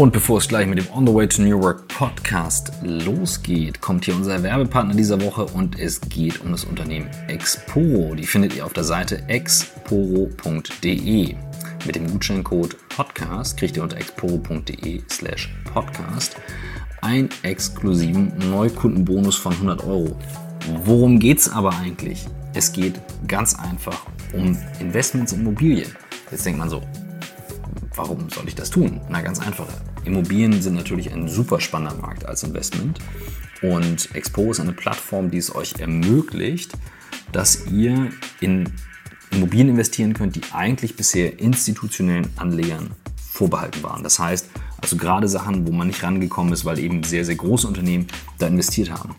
Und bevor es gleich mit dem On the Way to New Work Podcast losgeht, kommt hier unser Werbepartner dieser Woche und es geht um das Unternehmen Exporo. Die findet ihr auf der Seite exporo.de. Mit dem Gutscheincode Podcast kriegt ihr unter exporo.de slash podcast einen exklusiven Neukundenbonus von 100 Euro. Worum geht es aber eigentlich? Es geht ganz einfach um Investments in Immobilien. Jetzt denkt man so, warum soll ich das tun? Na, ganz einfach. Immobilien sind natürlich ein super spannender Markt als Investment. Und Expo ist eine Plattform, die es euch ermöglicht, dass ihr in Immobilien investieren könnt, die eigentlich bisher institutionellen Anlegern vorbehalten waren. Das heißt, also gerade Sachen, wo man nicht rangekommen ist, weil eben sehr, sehr große Unternehmen da investiert haben.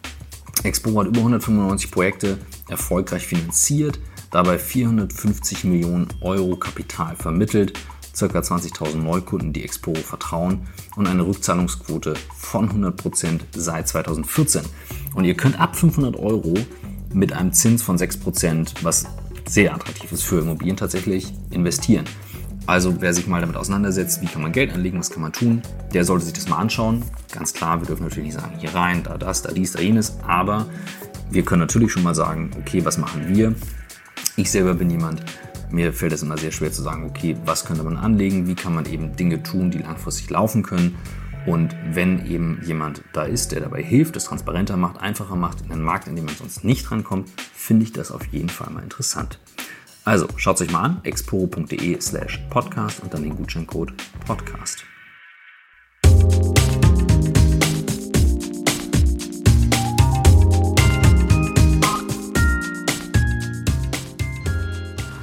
Expo hat über 195 Projekte erfolgreich finanziert, dabei 450 Millionen Euro Kapital vermittelt, ca. 20.000 Neukunden, die Expo vertrauen und eine Rückzahlungsquote von 100% seit 2014. Und ihr könnt ab 500 Euro mit einem Zins von 6%, was sehr attraktiv ist für Immobilien tatsächlich, investieren. Also wer sich mal damit auseinandersetzt, wie kann man Geld anlegen, was kann man tun, der sollte sich das mal anschauen. Ganz klar, wir dürfen natürlich nicht sagen, hier rein, da das, da dies, da jenes, aber wir können natürlich schon mal sagen, okay, was machen wir? Ich selber bin jemand, mir fällt es immer sehr schwer zu sagen, okay, was könnte man anlegen, wie kann man eben Dinge tun, die langfristig laufen können. Und wenn eben jemand da ist, der dabei hilft, es transparenter macht, einfacher macht, in einen Markt, in dem man sonst nicht rankommt, finde ich das auf jeden Fall mal interessant. Also schaut es euch mal an, exporo.de slash podcast und dann den Gutscheincode Podcast.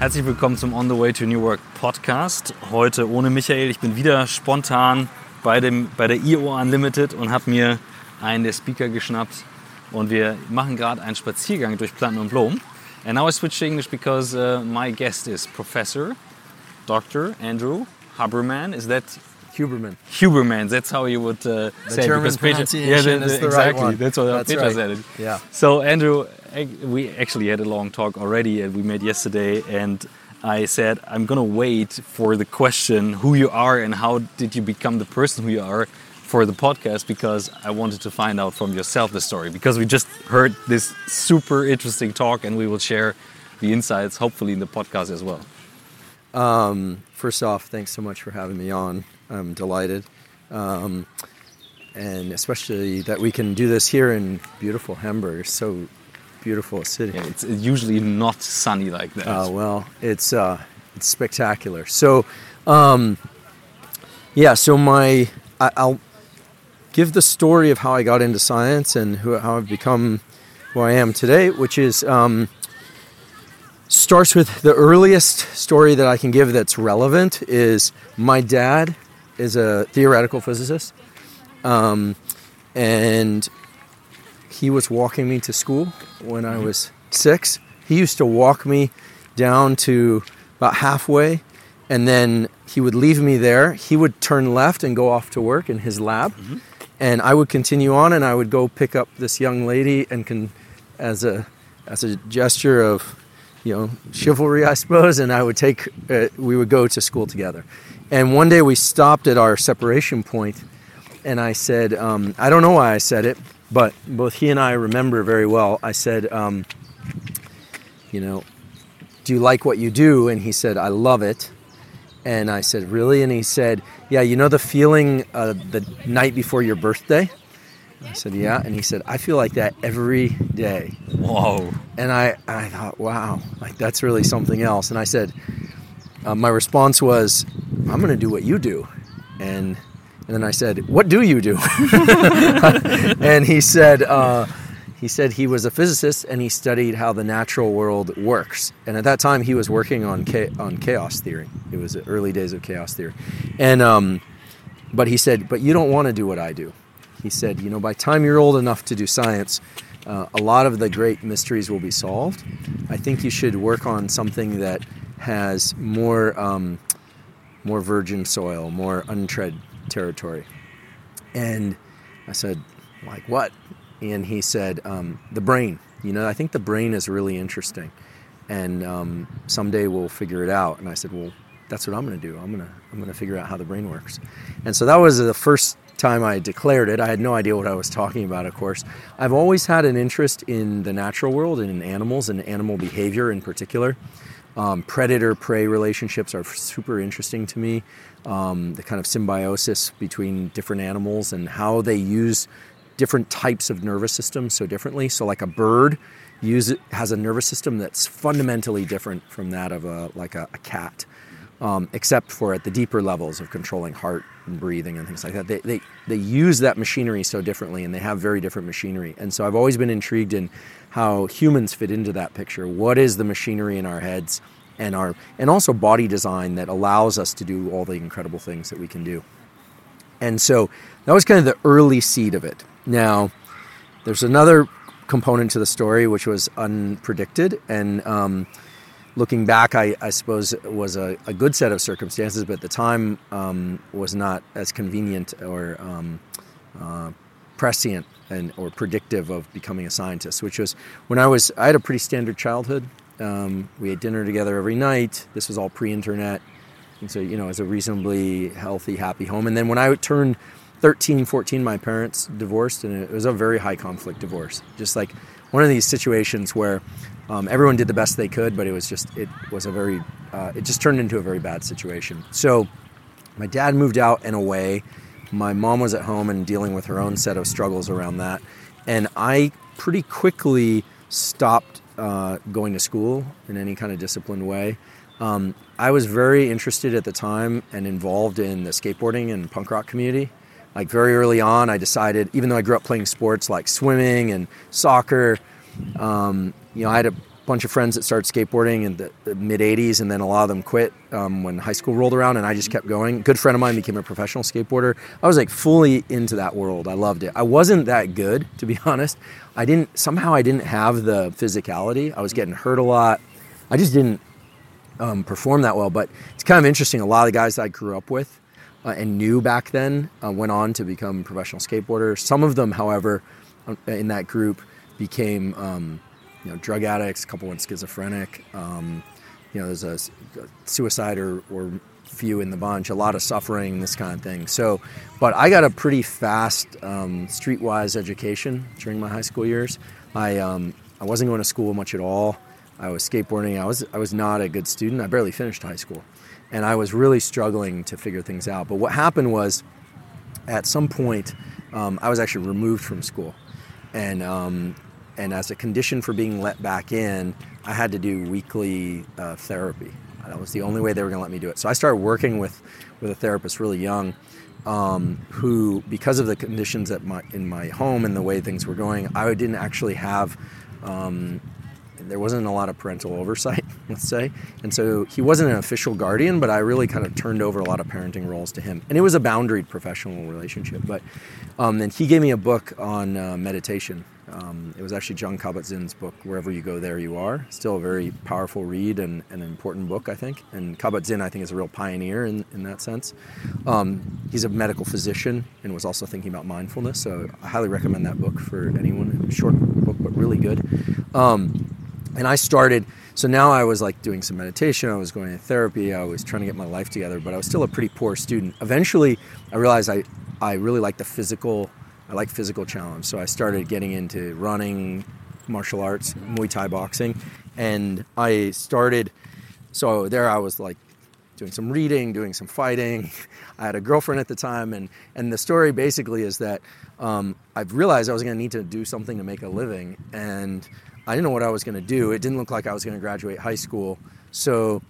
Herzlich willkommen zum On the Way to New Work Podcast. Heute ohne Michael. Ich bin wieder spontan bei, dem, bei der IO Unlimited und habe mir einen der Speaker geschnappt. Und wir machen gerade einen Spaziergang durch Planten und Blumen. And now I switch to English because uh, my guest is Professor Dr. Andrew Haberman. Is that Huberman. Huberman, that's how you would uh, The say German it. Peter- pronunciation yeah, the- is the- the right exactly. one. That's what That's Peter right. said it. Yeah. So Andrew, we actually had a long talk already, and we met yesterday, and I said I'm gonna wait for the question who you are and how did you become the person who you are for the podcast because I wanted to find out from yourself the story because we just heard this super interesting talk and we will share the insights hopefully in the podcast as well. Um, first off, thanks so much for having me on. I'm delighted. Um, and especially that we can do this here in beautiful Hamburg. So beautiful a city. Yeah, it's usually not sunny like that. Uh, well, it's uh, it's spectacular. So, um, yeah. So my, I, I'll give the story of how I got into science and who, how I've become who I am today, which is um, starts with the earliest story that I can give that's relevant. Is my dad is a theoretical physicist, um, and he was walking me to school when I was six. He used to walk me down to about halfway, and then he would leave me there. He would turn left and go off to work in his lab, and I would continue on, and I would go pick up this young lady, and can, as a as a gesture of, you know, chivalry, I suppose, and I would take. Uh, we would go to school together, and one day we stopped at our separation point, and I said, um, I don't know why I said it, but both he and I remember very well. I said, um, you know, do you like what you do? And he said, I love it. And I said, really? And he said, yeah, you know the feeling uh, the night before your birthday? I said, yeah. And he said, I feel like that every day. Whoa. And I, I thought, wow, like that's really something else. And I said, uh, my response was, I'm going to do what you do. And, and then I said, what do you do? and he said, uh, he said he was a physicist and he studied how the natural world works. And at that time, he was working on cha- on chaos theory. It was the early days of chaos theory. And um, but he said, but you don't want to do what I do. He said, you know, by time you're old enough to do science, uh, a lot of the great mysteries will be solved. I think you should work on something that has more um, more virgin soil, more untread territory. And I said, like what? And he said, um, the brain. You know, I think the brain is really interesting. And um, someday we'll figure it out. And I said, well, that's what I'm going to do. I'm going to I'm going to figure out how the brain works. And so that was the first time I declared it. I had no idea what I was talking about, of course. I've always had an interest in the natural world and in animals and animal behavior in particular. Um, predator prey relationships are super interesting to me. Um, the kind of symbiosis between different animals and how they use different types of nervous systems so differently. So, like a bird use, has a nervous system that's fundamentally different from that of a like a, a cat um, except for at the deeper levels of controlling heart and breathing and things like that. They, they, they use that machinery so differently and they have very different machinery. And so I've always been intrigued in how humans fit into that picture. What is the machinery in our heads and our and also body design that allows us to do all the incredible things that we can do. And so that was kind of the early seed of it. Now, there's another component to the story which was unpredicted and um, looking back, I, I suppose was a, a, good set of circumstances, but at the time um, was not as convenient or um, uh, prescient and or predictive of becoming a scientist. Which was when I was I had a pretty standard childhood. Um, we had dinner together every night. This was all pre-internet, and so you know it was a reasonably healthy, happy home. And then when I turned 13, 14, my parents divorced, and it was a very high conflict divorce. Just like one of these situations where um, everyone did the best they could, but it was just it was a very uh, it just turned into a very bad situation. So my dad moved out and away. My mom was at home and dealing with her own set of struggles around that, and I pretty quickly stopped uh, going to school in any kind of disciplined way. Um, I was very interested at the time and involved in the skateboarding and punk rock community. Like very early on, I decided, even though I grew up playing sports like swimming and soccer, um, you know, I had a bunch of friends that started skateboarding in the, the mid 80s, and then a lot of them quit um, when high school rolled around, and I just kept going. A good friend of mine became a professional skateboarder. I was like fully into that world. I loved it. I wasn't that good, to be honest. I didn't, somehow, I didn't have the physicality. I was getting hurt a lot. I just didn't um, perform that well, but it's kind of interesting. A lot of the guys that I grew up with uh, and knew back then uh, went on to become professional skateboarders. Some of them, however, uh, in that group became um, you know drug addicts. A couple went schizophrenic. Um, you know, there's a, a suicide or, or few in the bunch. A lot of suffering, this kind of thing. So, but I got a pretty fast um, streetwise education during my high school years. I um, I wasn't going to school much at all. I was skateboarding. I was I was not a good student. I barely finished high school, and I was really struggling to figure things out. But what happened was, at some point, um, I was actually removed from school, and um, and as a condition for being let back in, I had to do weekly uh, therapy. That was the only way they were going to let me do it. So I started working with with a therapist really young, um, who because of the conditions at my in my home and the way things were going, I didn't actually have. Um, there wasn't a lot of parental oversight, let's say. And so he wasn't an official guardian, but I really kind of turned over a lot of parenting roles to him. And it was a boundaried professional relationship. But um, and he gave me a book on uh, meditation um, it was actually Jon Kabat-Zinn's book, Wherever You Go, There You Are. Still a very powerful read and, and an important book, I think. And Kabat-Zinn, I think, is a real pioneer in, in that sense. Um, he's a medical physician and was also thinking about mindfulness, so I highly recommend that book for anyone. Short book, but really good. Um, and I started, so now I was like doing some meditation, I was going to therapy, I was trying to get my life together, but I was still a pretty poor student. Eventually, I realized I, I really like the physical I like physical challenge. So I started getting into running, martial arts, Muay Thai boxing, and I started. So there I was like doing some reading, doing some fighting. I had a girlfriend at the time, and and the story basically is that um, I've realized I was going to need to do something to make a living, and I didn't know what I was going to do. It didn't look like I was going to graduate high school, so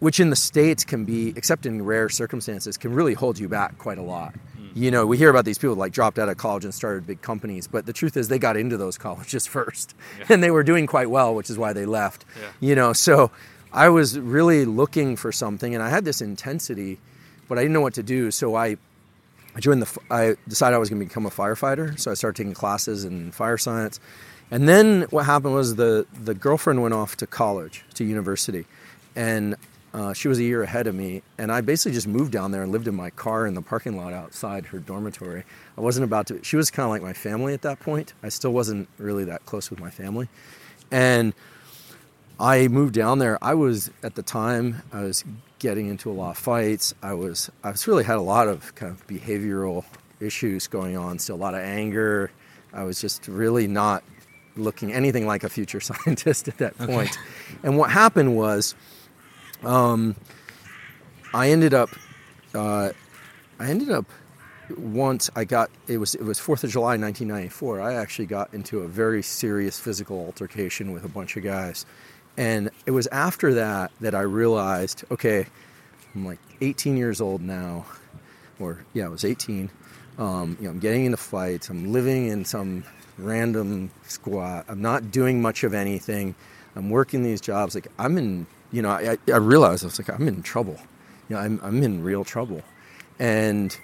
which in the states can be, except in rare circumstances, can really hold you back quite a lot you know, we hear about these people like dropped out of college and started big companies, but the truth is they got into those colleges first yeah. and they were doing quite well, which is why they left. Yeah. You know, so I was really looking for something and I had this intensity, but I didn't know what to do. So I, I joined the, I decided I was going to become a firefighter. So I started taking classes in fire science. And then what happened was the, the girlfriend went off to college, to university. And uh, she was a year ahead of me, and I basically just moved down there and lived in my car in the parking lot outside her dormitory. I wasn't about to, she was kind of like my family at that point. I still wasn't really that close with my family. And I moved down there. I was, at the time, I was getting into a lot of fights. I was I was really had a lot of kind of behavioral issues going on. Still a lot of anger. I was just really not looking anything like a future scientist at that point. Okay. And what happened was, um, I ended up, uh, I ended up once I got it was it was Fourth of July 1994. I actually got into a very serious physical altercation with a bunch of guys, and it was after that that I realized, okay, I'm like 18 years old now, or yeah, I was 18. Um, you know, I'm getting into fights. I'm living in some random squat. I'm not doing much of anything. I'm working these jobs. Like I'm in, you know, I, I realized I was like, I'm in trouble. You know, I'm, I'm in real trouble. And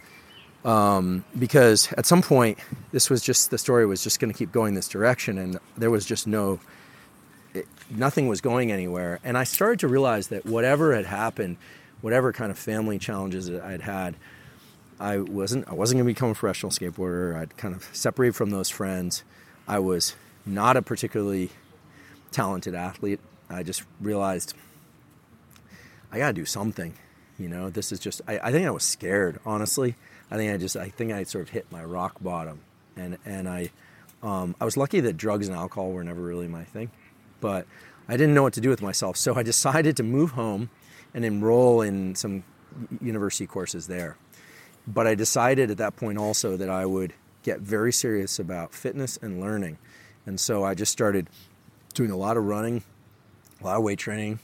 um, because at some point, this was just, the story was just going to keep going this direction. And there was just no, it, nothing was going anywhere. And I started to realize that whatever had happened, whatever kind of family challenges that I'd had, I wasn't I wasn't going to become a professional skateboarder. I'd kind of separated from those friends. I was not a particularly talented athlete. I just realized I got to do something. You know, this is just I, I think I was scared, honestly. I think I just I think I sort of hit my rock bottom. And and I um, I was lucky that drugs and alcohol were never really my thing. But I didn't know what to do with myself. So I decided to move home and enroll in some university courses there. But I decided at that point also that I would get very serious about fitness and learning. And so I just started doing a lot of running, a lot of weight training.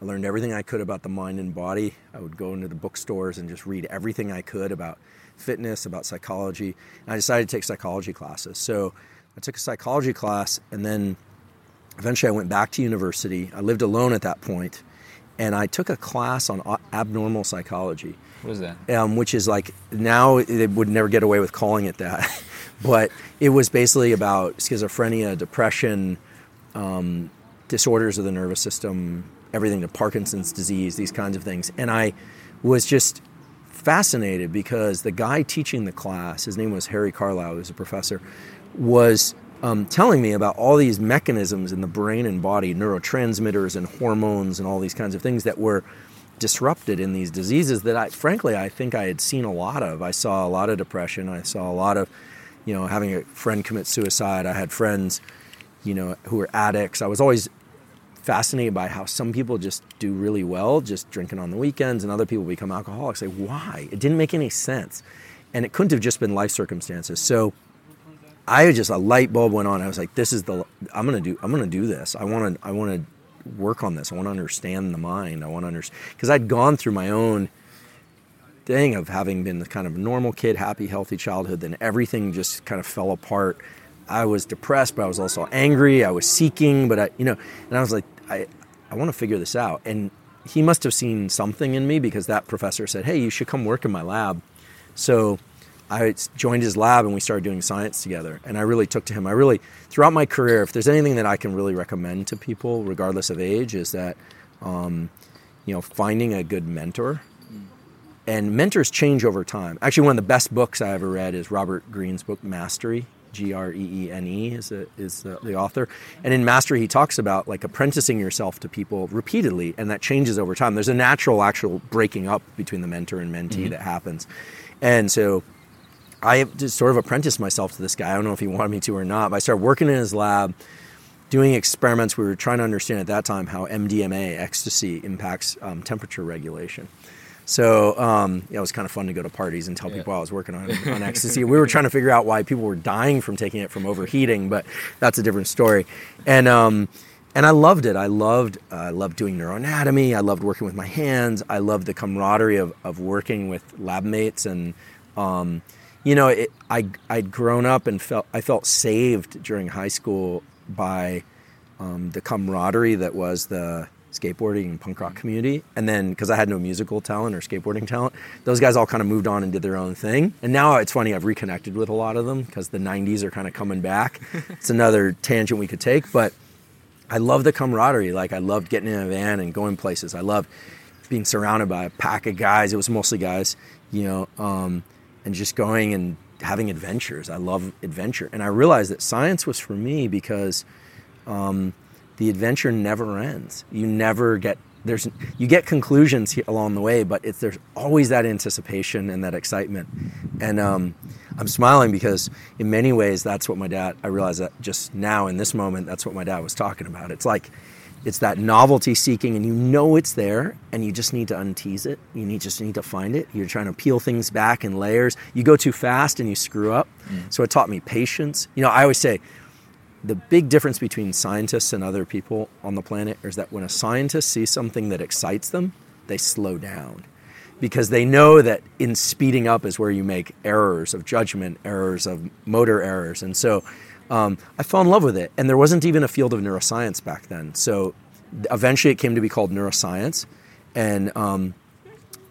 I learned everything I could about the mind and body. I would go into the bookstores and just read everything I could about fitness, about psychology. And I decided to take psychology classes. So I took a psychology class and then eventually I went back to university. I lived alone at that point and I took a class on abnormal psychology. What is that? Um, which is like now they would never get away with calling it that, but it was basically about schizophrenia, depression, um, disorders of the nervous system, everything to Parkinson's disease, these kinds of things. And I was just fascinated because the guy teaching the class, his name was Harry Carlisle, he was a professor, was um, telling me about all these mechanisms in the brain and body, neurotransmitters and hormones and all these kinds of things that were disrupted in these diseases that I, frankly, I think I had seen a lot of. I saw a lot of depression. I saw a lot of, you know, having a friend commit suicide. I had friends, you know, who were addicts. I was always fascinated by how some people just do really well just drinking on the weekends and other people become alcoholics. Like, why? It didn't make any sense. And it couldn't have just been life circumstances. So, I just a light bulb went on. I was like, "This is the I'm gonna do. I'm gonna do this. I want to. I want to work on this. I want to understand the mind. I want to understand because I'd gone through my own thing of having been the kind of normal kid, happy, healthy childhood. Then everything just kind of fell apart. I was depressed, but I was also angry. I was seeking, but I, you know, and I was like, I, I want to figure this out. And he must have seen something in me because that professor said, "Hey, you should come work in my lab." So I joined his lab and we started doing science together. And I really took to him. I really, throughout my career, if there's anything that I can really recommend to people, regardless of age, is that, um, you know, finding a good mentor. And mentors change over time. Actually, one of the best books I ever read is Robert Greene's book, Mastery. G R E E N E is, a, is the, the, author. And in Mastery, he talks about like apprenticing yourself to people repeatedly, and that changes over time. There's a natural, actual breaking up between the mentor and mentee mm-hmm. that happens. And so I just sort of apprenticed myself to this guy. I don't know if he wanted me to or not, but I started working in his lab, doing experiments. We were trying to understand at that time how MDMA, ecstasy, impacts um, temperature regulation. So um, yeah, it was kind of fun to go to parties and tell yeah. people I was working on, on ecstasy. we were trying to figure out why people were dying from taking it from overheating, but that's a different story. And um, and I loved it. I loved uh, I loved doing neuroanatomy. I loved working with my hands. I loved the camaraderie of, of working with lab mates and um, you know, it, I I'd grown up and felt I felt saved during high school by um, the camaraderie that was the skateboarding and punk rock community. And then because I had no musical talent or skateboarding talent, those guys all kind of moved on and did their own thing. And now it's funny I've reconnected with a lot of them because the '90s are kind of coming back. it's another tangent we could take, but I love the camaraderie. Like I loved getting in a van and going places. I loved being surrounded by a pack of guys. It was mostly guys, you know. Um, and just going and having adventures. I love adventure. And I realized that science was for me because um, the adventure never ends. You never get there's you get conclusions along the way, but it's there's always that anticipation and that excitement. And um, I'm smiling because in many ways that's what my dad. I realize that just now in this moment, that's what my dad was talking about. It's like it's that novelty seeking, and you know it's there, and you just need to untease it. You need just need to find it. You're trying to peel things back in layers. You go too fast and you screw up. Mm. So it taught me patience. You know, I always say the big difference between scientists and other people on the planet is that when a scientist sees something that excites them, they slow down because they know that in speeding up is where you make errors of judgment, errors of motor errors. And so um, I fell in love with it. And there wasn't even a field of neuroscience back then. So eventually it came to be called neuroscience. And, um,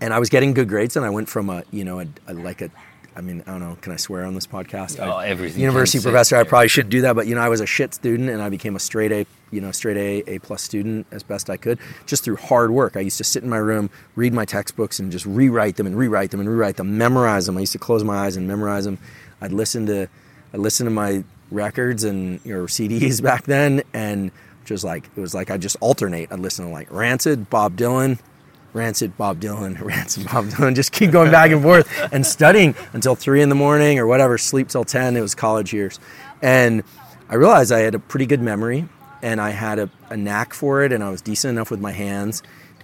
and I was getting good grades, and I went from a, you know, a, a, like a I mean, I don't know. Can I swear on this podcast? Oh, everything. University professor. I probably should do that, but you know, I was a shit student, and I became a straight A, you know, straight A, A plus student as best I could, just through hard work. I used to sit in my room, read my textbooks, and just rewrite them and rewrite them and rewrite them, memorize them. I used to close my eyes and memorize them. I'd listen to, I'd listen to my records and your know, CDs back then, and just like it was like I just alternate. I'd listen to like Rancid, Bob Dylan, Rancid, Bob Dylan, Rancid, Bob Dylan. Just keep going back and forth and studying until three in the morning or whatever. Sleep till ten. It was college years, and I realized I had a pretty good memory and I had a, a knack for it, and I was decent enough with my hands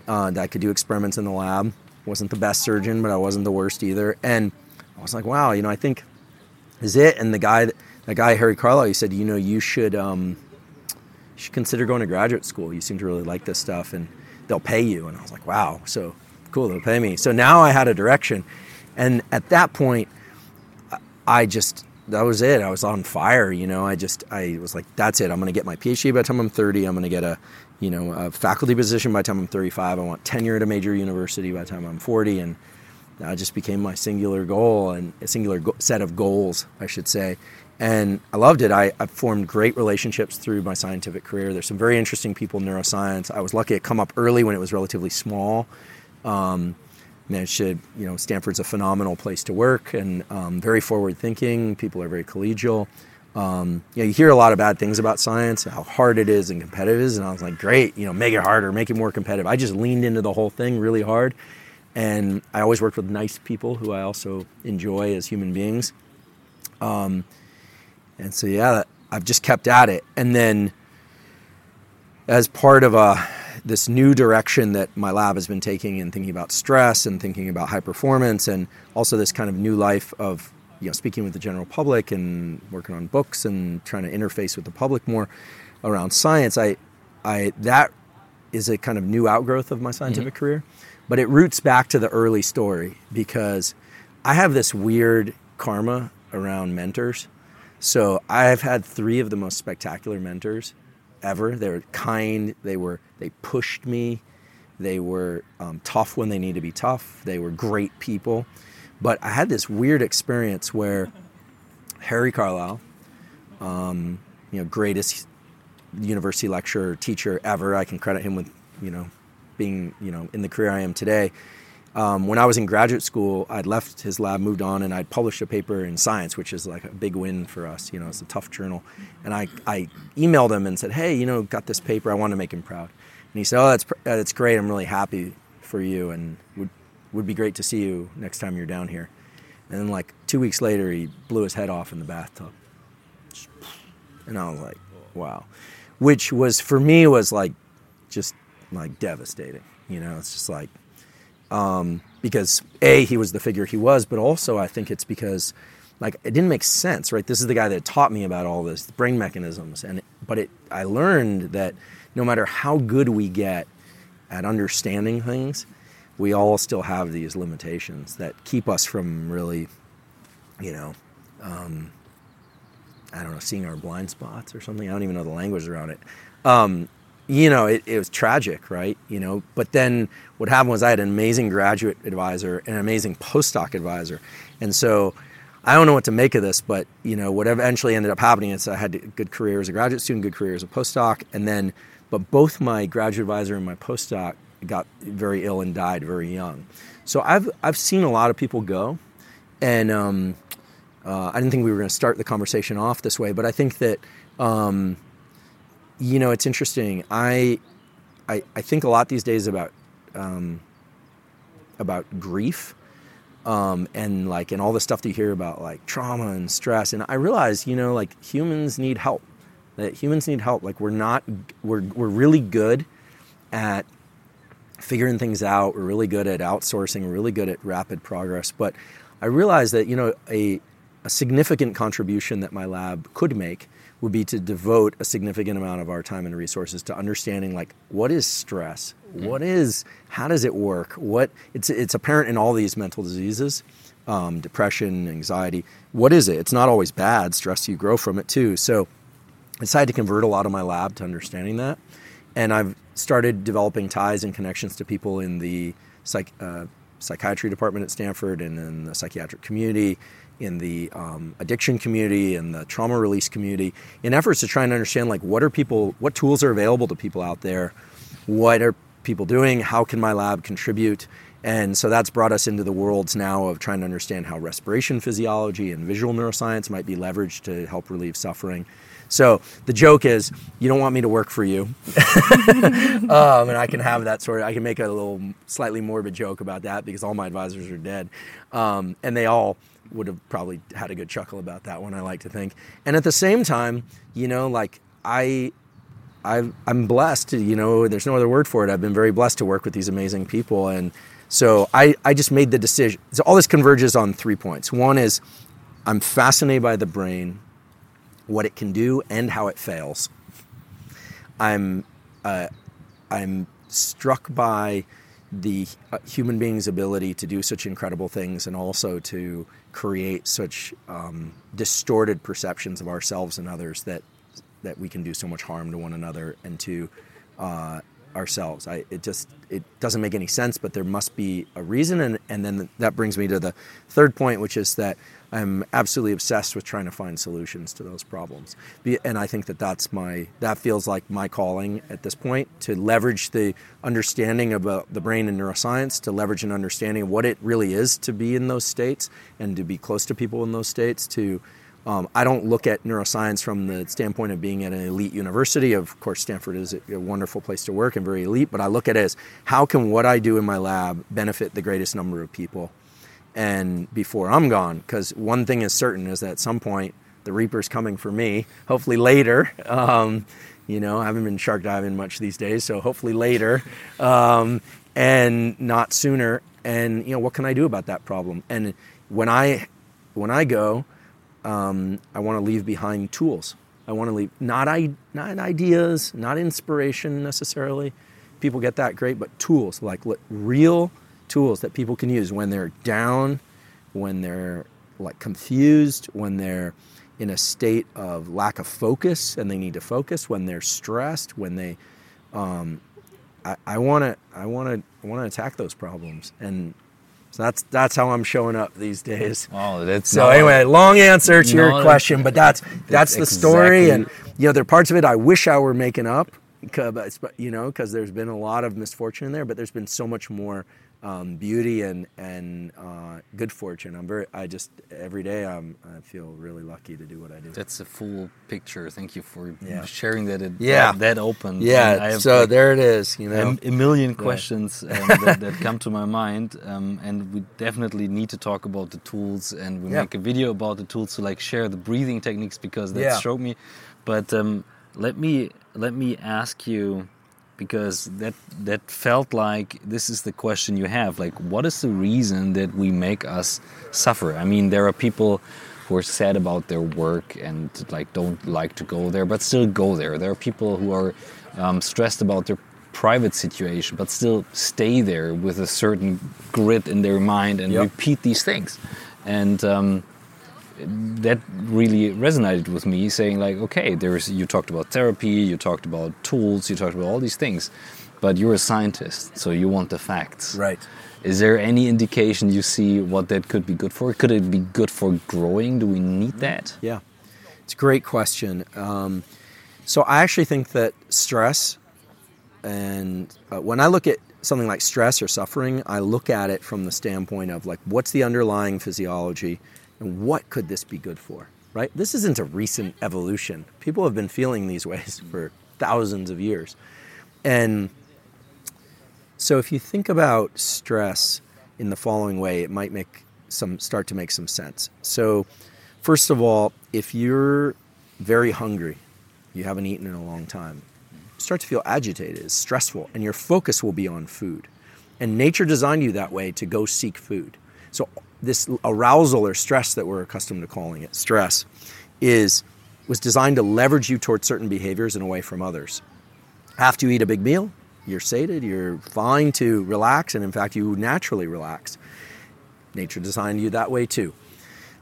uh, that I could do experiments in the lab. wasn't the best surgeon, but I wasn't the worst either. And I was like, wow, you know, I think is it. And the guy, the guy Harry Carlisle, he said, you know, you should. Um, you should consider going to graduate school. You seem to really like this stuff, and they'll pay you. And I was like, wow, so cool, they'll pay me. So now I had a direction. And at that point, I just, that was it. I was on fire, you know. I just, I was like, that's it. I'm going to get my PhD by the time I'm 30. I'm going to get a, you know, a faculty position by the time I'm 35. I want tenure at a major university by the time I'm 40. And that just became my singular goal and a singular go- set of goals, I should say and I loved it. I, I, formed great relationships through my scientific career. There's some very interesting people in neuroscience. I was lucky to come up early when it was relatively small. Um, managed to, you know, Stanford's a phenomenal place to work and um, very forward thinking. People are very collegial. Um, you, know, you hear a lot of bad things about science, how hard it is and competitive it is, and I was like, great, you know, make it harder, make it more competitive. I just leaned into the whole thing really hard, and I always worked with nice people who I also enjoy as human beings. Um, and so, yeah, I've just kept at it. And then, as part of a, uh, this new direction that my lab has been taking and thinking about stress and thinking about high performance, and also this kind of new life of you know speaking with the general public and working on books and trying to interface with the public more around science, I, I that is a kind of new outgrowth of my scientific mm-hmm. career, but it roots back to the early story because I have this weird karma around mentors so I've had three of the most spectacular mentors ever. They were kind. They were they pushed me. They were um, tough when they need to be tough. They were great people. But I had this weird experience where Harry Carlisle, um, you know, greatest university lecturer teacher ever. I can credit him with you know being you know in the career I am today. Um, when I was in graduate school, I'd left his lab, moved on, and I'd published a paper in Science, which is like a big win for us. You know, it's a tough journal. And I, I emailed him and said, hey, you know, got this paper. I want to make him proud. And he said, oh, that's, that's great. I'm really happy for you and would, would be great to see you next time you're down here. And then like two weeks later, he blew his head off in the bathtub. And I was like, wow. Which was, for me, was like just like devastating. You know, it's just like, um, because a he was the figure he was, but also I think it's because like it didn't make sense, right? This is the guy that taught me about all this brain mechanisms, and but it I learned that no matter how good we get at understanding things, we all still have these limitations that keep us from really, you know. Um, I don't know, seeing our blind spots or something. I don't even know the language around it. Um, you know, it, it, was tragic, right? You know, but then what happened was I had an amazing graduate advisor and an amazing postdoc advisor, and so I don't know what to make of this, but you know, what eventually ended up happening is I had a good career as a graduate student, good career as a postdoc, and then, but both my graduate advisor and my postdoc got very ill and died very young. So I've I've seen a lot of people go, and um, uh, I didn't think we were going to start the conversation off this way, but I think that. Um, you know, it's interesting. I I, I think a lot these days about um, about grief um, and like and all the stuff that you hear about like trauma and stress. And i realize you know like humans need help. That humans need help. Like we're not we're, we're really good at figuring things out. We're really good at outsourcing. We're really good at rapid progress. But i realize that you know a, a significant contribution that my lab could make would be to devote a significant amount of our time and resources to understanding like what is stress? Mm-hmm. what is how does it work? What it's it's apparent in all these mental diseases um, depression anxiety. What is it? It's not always bad. Stress you grow from it too. So i decided to convert a lot of my lab to understanding that and i've started developing ties and connections to people in the psych, uh, psychiatry department at stanford and in the psychiatric community in the um, addiction community and the trauma release community in efforts to try and understand like what are people what tools are available to people out there? What are people doing? How can my lab contribute? And so that's brought us into the worlds now of trying to understand how respiration physiology and visual neuroscience might be leveraged to help relieve suffering. So the joke is, you don't want me to work for you, um, and I can have that sort of. I can make a little slightly morbid joke about that because all my advisors are dead, um, and they all would have probably had a good chuckle about that one. I like to think, and at the same time, you know, like I, I I'm blessed. You know, there's no other word for it. I've been very blessed to work with these amazing people, and so I I just made the decision. So all this converges on three points. One is I'm fascinated by the brain, what it can do, and how it fails. I'm uh, I'm struck by the uh, human being's ability to do such incredible things and also to create such um, distorted perceptions of ourselves and others that that we can do so much harm to one another and to uh, ourselves. I, it just it doesn't make any sense, but there must be a reason, and and then that brings me to the third point, which is that I'm absolutely obsessed with trying to find solutions to those problems. And I think that that's my that feels like my calling at this point to leverage the understanding about the brain and neuroscience, to leverage an understanding of what it really is to be in those states and to be close to people in those states to um, I don't look at neuroscience from the standpoint of being at an elite university. Of course, Stanford is a wonderful place to work and very elite, but I look at it as how can what I do in my lab benefit the greatest number of people and before I'm gone? Because one thing is certain is that at some point the reaper's coming for me, hopefully later. Um, you know, I haven't been shark diving much these days, so hopefully later um, and not sooner. And, you know, what can I do about that problem? And when I, when I go, um, I want to leave behind tools. I want to leave not, I, not ideas, not inspiration necessarily. People get that great, but tools like real tools that people can use when they're down, when they're like confused, when they're in a state of lack of focus and they need to focus, when they're stressed, when they, um, I want to, I want to, I want to attack those problems, and so that's that's how I'm showing up these days. Oh, that's so. Anyway, long answer to your question, but that's that's, that's the exactly. story, and you know, there are parts of it I wish I were making up, because you know, because there's been a lot of misfortune in there, but there's been so much more um, beauty and and uh, good fortune. I'm very. I just every day I'm. I feel really lucky to do what I do. That's a full picture. Thank you for yeah. sharing that. It, yeah. That, that open. Yeah. so like there it is. You know, a, a million questions yeah. um, that, that, come to my mind, um, and we definitely need to talk about the tools, and we yeah. make a video about the tools to like share the breathing techniques because that showed me. But um, let me let me ask you because that that felt like this is the question you have like what is the reason that we make us suffer? I mean there are people who are sad about their work and like don't like to go there but still go there. There are people who are um, stressed about their private situation but still stay there with a certain grit in their mind and yep. repeat these things. And um, that really resonated with me saying like okay there's you talked about therapy you talked about tools you talked about all these things but you're a scientist so you want the facts. Right. Is there any indication you see what that could be good for? Could it be good for growing? Do we need that? Yeah. It's a great question. Um, so i actually think that stress and uh, when i look at something like stress or suffering i look at it from the standpoint of like what's the underlying physiology and what could this be good for? Right? This isn't a recent evolution. People have been feeling these ways for thousands of years. And So if you think about stress in the following way, it might make some start to make some sense. So first of all, if you're very hungry, you haven't eaten in a long time, start to feel agitated, it's stressful, and your focus will be on food. And nature designed you that way to go seek food. So this arousal or stress that we're accustomed to calling it, stress, is was designed to leverage you towards certain behaviors and away from others. After you eat a big meal, you're sated, you're fine to relax, and in fact, you naturally relax. Nature designed you that way too.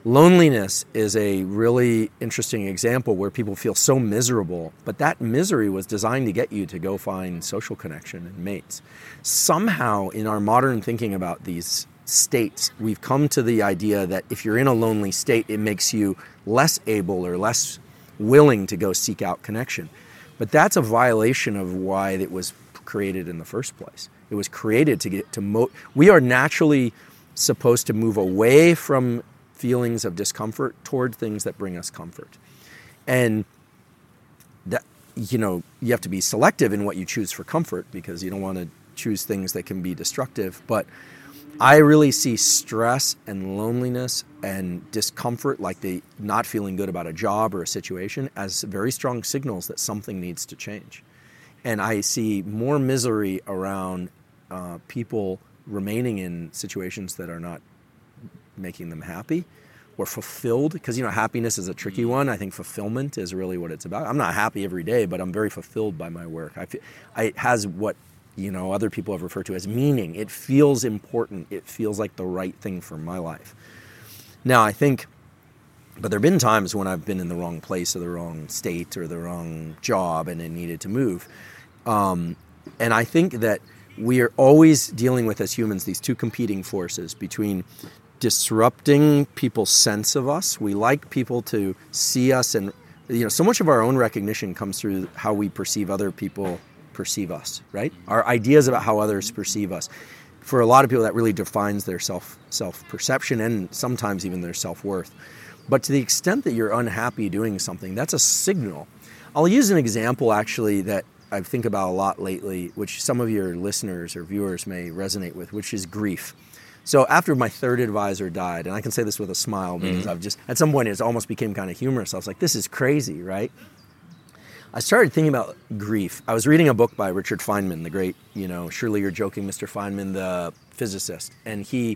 Loneliness is a really interesting example where people feel so miserable, but that misery was designed to get you to go find social connection and mates. Somehow, in our modern thinking about these states, we've come to the idea that if you're in a lonely state, it makes you less able or less willing to go seek out connection. But that's a violation of why it was created in the first place. It was created to get to mo- we are naturally supposed to move away from feelings of discomfort toward things that bring us comfort. And that you know, you have to be selective in what you choose for comfort because you don't want to choose things that can be destructive, but I really see stress and loneliness and discomfort, like the not feeling good about a job or a situation, as very strong signals that something needs to change. And I see more misery around uh, people remaining in situations that are not making them happy or fulfilled because you know happiness is a tricky one. I think fulfillment is really what it's about. I'm not happy every day but i'm very fulfilled by my work. I feel I, it has what you know other people have referred to as meaning. It feels important. It feels like the right thing for my life. Now i think but there have been times when i've been in the wrong place or the wrong state or the wrong job and it needed to move. Um, and i think that we are always dealing with as humans these two competing forces between disrupting people's sense of us. We like people to see us, and you know, so much of our own recognition comes through how we perceive other people perceive us. Right? Our ideas about how others perceive us. For a lot of people, that really defines their self self perception and sometimes even their self worth. But to the extent that you're unhappy doing something, that's a signal. I'll use an example actually that I think about a lot lately, which some of your listeners or viewers may resonate with, which is grief. So after my third advisor died, and I can say this with a smile because mm-hmm. I've just at some point it almost became kind of humorous. I was like, this is crazy, right? I started thinking about grief. I was reading a book by Richard Feynman, the great, you know, surely you're joking, Mr. Feynman, the physicist, and he,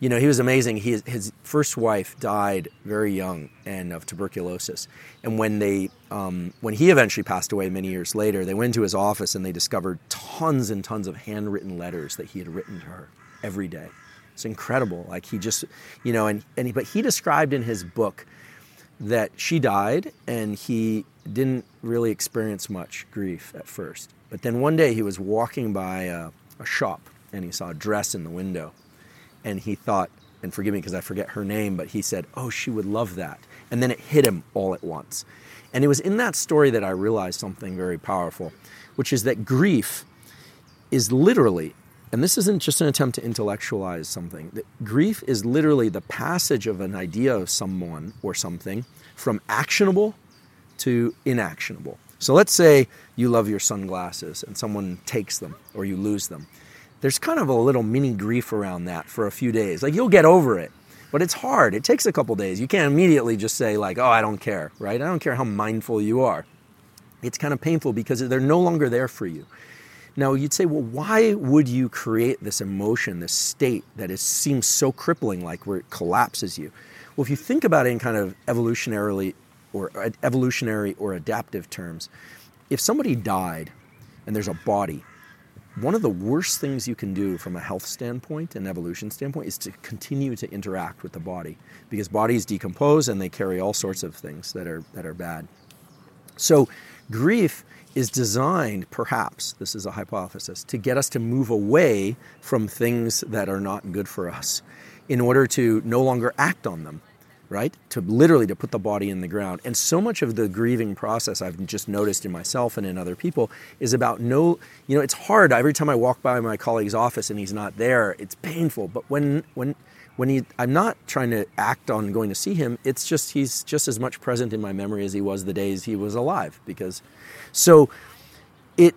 you know, he was amazing. He, his first wife died very young and of tuberculosis, and when they, um, when he eventually passed away many years later, they went to his office and they discovered tons and tons of handwritten letters that he had written to her every day it's incredible. Like he just, you know, and, and he, but he described in his book that she died and he didn't really experience much grief at first. But then one day he was walking by a, a shop and he saw a dress in the window and he thought, and forgive me because I forget her name, but he said, Oh, she would love that. And then it hit him all at once. And it was in that story that I realized something very powerful, which is that grief is literally and this isn't just an attempt to intellectualize something. Grief is literally the passage of an idea of someone or something from actionable to inactionable. So let's say you love your sunglasses and someone takes them or you lose them. There's kind of a little mini grief around that for a few days. Like you'll get over it, but it's hard. It takes a couple days. You can't immediately just say, like, oh, I don't care, right? I don't care how mindful you are. It's kind of painful because they're no longer there for you. Now, you'd say, well, why would you create this emotion, this state that is, seems so crippling, like where it collapses you? Well, if you think about it in kind of evolutionarily or evolutionary or adaptive terms, if somebody died and there's a body, one of the worst things you can do from a health standpoint and evolution standpoint is to continue to interact with the body because bodies decompose and they carry all sorts of things that are that are bad. So grief is designed, perhaps, this is a hypothesis, to get us to move away from things that are not good for us in order to no longer act on them right? To literally to put the body in the ground. And so much of the grieving process i've just noticed in myself and in other people is about no you know it's hard. Every time i walk by my colleague's office and he's not there it's painful. But when when when he i'm not trying to act on going to see him it's just he's just as much present in my memory as he was the days he was alive because so it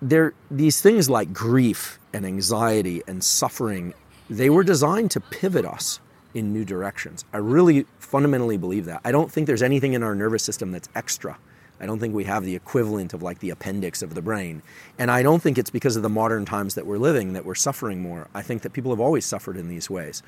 there these things like grief and anxiety and suffering, they were designed to pivot us in new directions. I really fundamentally believe that. I don't think there's anything in our nervous system that's extra. I don't think we have the equivalent of like the appendix of the brain. And I don't think it's because of the modern times that we're living that we're suffering more. I think that people have always suffered in these ways.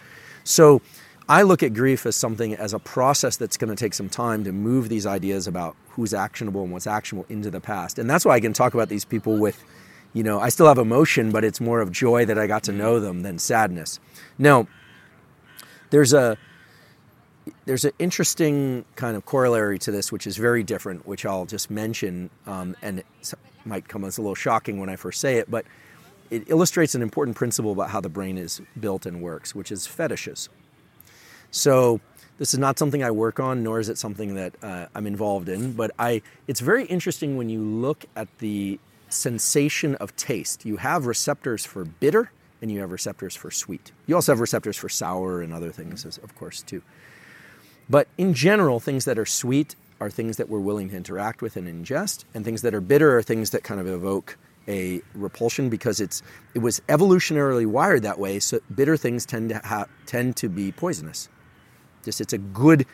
So I look at grief as something, as a process that's going to take some time to move these ideas about who's actionable and what's actionable into the past. And that's why I can talk about these people with, you know, I still have emotion, but it's more of joy that I got to know them than sadness. Now, there's a there's an interesting kind of corollary to this, which is very different, which I'll just mention, um, and it might come as a little shocking when I first say it, but it illustrates an important principle about how the brain is built and works, which is fetishes. So this is not something I work on, nor is it something that uh, I'm involved in. But I, it's very interesting when you look at the sensation of taste. You have receptors for bitter, and you have receptors for sweet. You also have receptors for sour and other things, of course, too. But in general, things that are sweet are things that we're willing to interact with and ingest, and things that are bitter are things that kind of evoke a repulsion because it's it was evolutionarily wired that way. So bitter things tend to ha- tend to be poisonous. Just it's a good,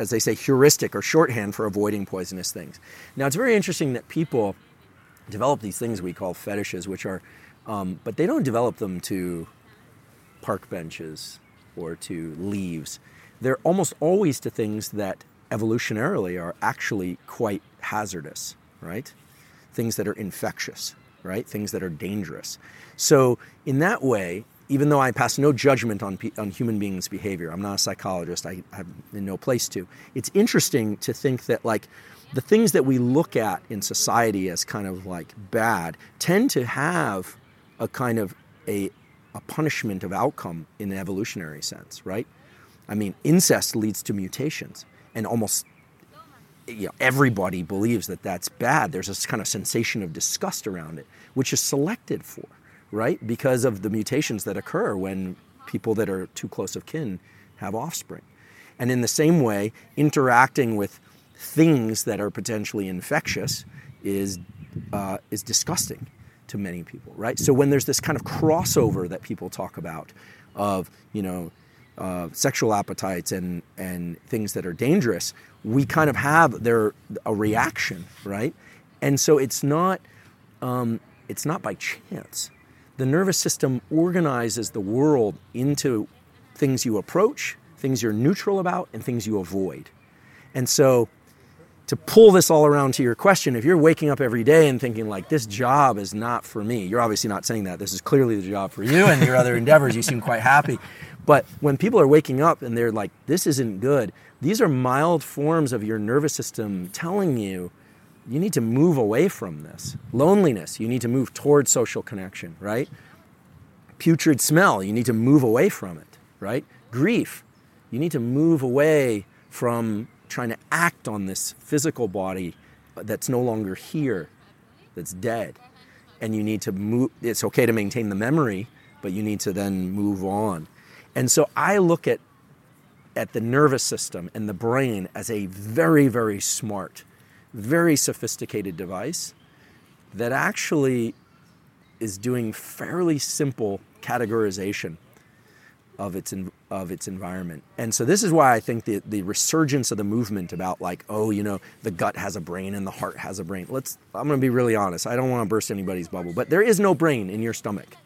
as they say, heuristic or shorthand for avoiding poisonous things. Now it's very interesting that people develop these things we call fetishes, which are, um, but they don't develop them to park benches or to leaves. They're almost always to things that evolutionarily are actually quite hazardous, right? Things that are infectious, right? Things that are dangerous. So, in that way, even though I pass no judgment on, on human beings' behavior, I'm not a psychologist, I, have no place to. It's interesting to think that, like, the things that we look at in society as kind of like bad tend to have a kind of a, a punishment of outcome in an evolutionary sense, right? I mean, incest leads to mutations, and almost you know, everybody believes that that's bad. There's this kind of sensation of disgust around it, which is selected for right? Because of the mutations that occur when people that are too close of kin have offspring. And in the same way, interacting with things that are potentially infectious is, uh, is disgusting to many people, right? So when there's this kind of crossover that people talk about of, you know, uh, sexual appetites and, and things that are dangerous, we kind of have there a reaction, right? And so it's not, um, it's not by chance the nervous system organizes the world into things you approach, things you're neutral about, and things you avoid. And so, to pull this all around to your question, if you're waking up every day and thinking, like, this job is not for me, you're obviously not saying that. This is clearly the job for you and your other endeavors. You seem quite happy. But when people are waking up and they're like, this isn't good, these are mild forms of your nervous system telling you, you need to move away from this. Loneliness, you need to move towards social connection, right? Putrid smell, you need to move away from it, right? Grief, you need to move away from trying to act on this physical body that's no longer here, that's dead. And you need to move, it's okay to maintain the memory, but you need to then move on. And so I look at, at the nervous system and the brain as a very, very smart very sophisticated device that actually is doing fairly simple categorization of its of its environment. And so this is why I think the the resurgence of the movement about like oh you know the gut has a brain and the heart has a brain. Let's I'm going to be really honest. I don't want to burst anybody's bubble, but there is no brain in your stomach.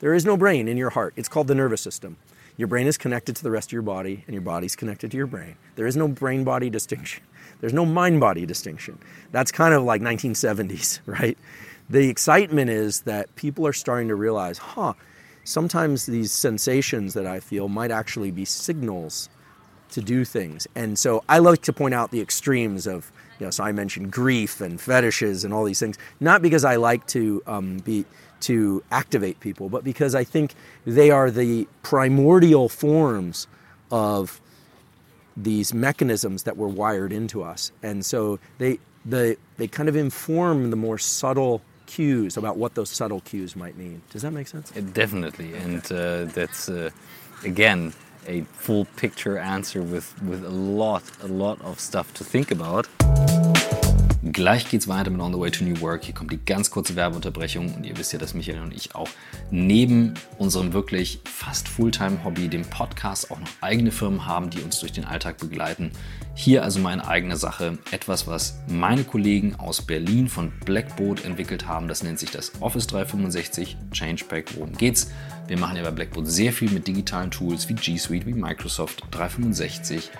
There is no brain in your heart. It's called the nervous system. Your brain is connected to the rest of your body and your body's connected to your brain. There is no brain body distinction. There's no mind body distinction. That's kind of like 1970s, right? The excitement is that people are starting to realize, huh, sometimes these sensations that I feel might actually be signals to do things. And so I like to point out the extremes of, you know, so I mentioned grief and fetishes and all these things, not because I like to um, be to activate people, but because I think they are the primordial forms of these mechanisms that were wired into us. And so they, the, they kind of inform the more subtle cues about what those subtle cues might mean. Does that make sense? It definitely. And uh, that's, uh, again, a full picture answer with, with a lot, a lot of stuff to think about. Gleich geht's weiter mit On the Way to New Work. Hier kommt die ganz kurze Werbeunterbrechung und ihr wisst ja, dass Michael und ich auch neben unserem wirklich fast Fulltime-Hobby, dem Podcast, auch noch eigene Firmen haben, die uns durch den Alltag begleiten. Hier also meine eigene Sache, etwas, was meine Kollegen aus Berlin von Blackboard entwickelt haben. Das nennt sich das Office 365 Changepack. Worum geht's? Wir machen ja bei Blackboard sehr viel mit digitalen Tools wie G Suite, wie Microsoft 365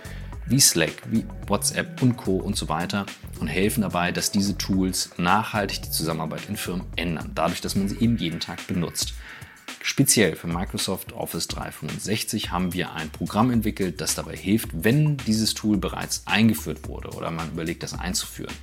wie Slack, wie WhatsApp und Co. und so weiter und helfen dabei, dass diese Tools nachhaltig die Zusammenarbeit in Firmen ändern, dadurch, dass man sie eben jeden Tag benutzt. Speziell für Microsoft Office 365 haben wir ein Programm entwickelt, das dabei hilft, wenn dieses Tool bereits eingeführt wurde oder man überlegt, das einzuführen.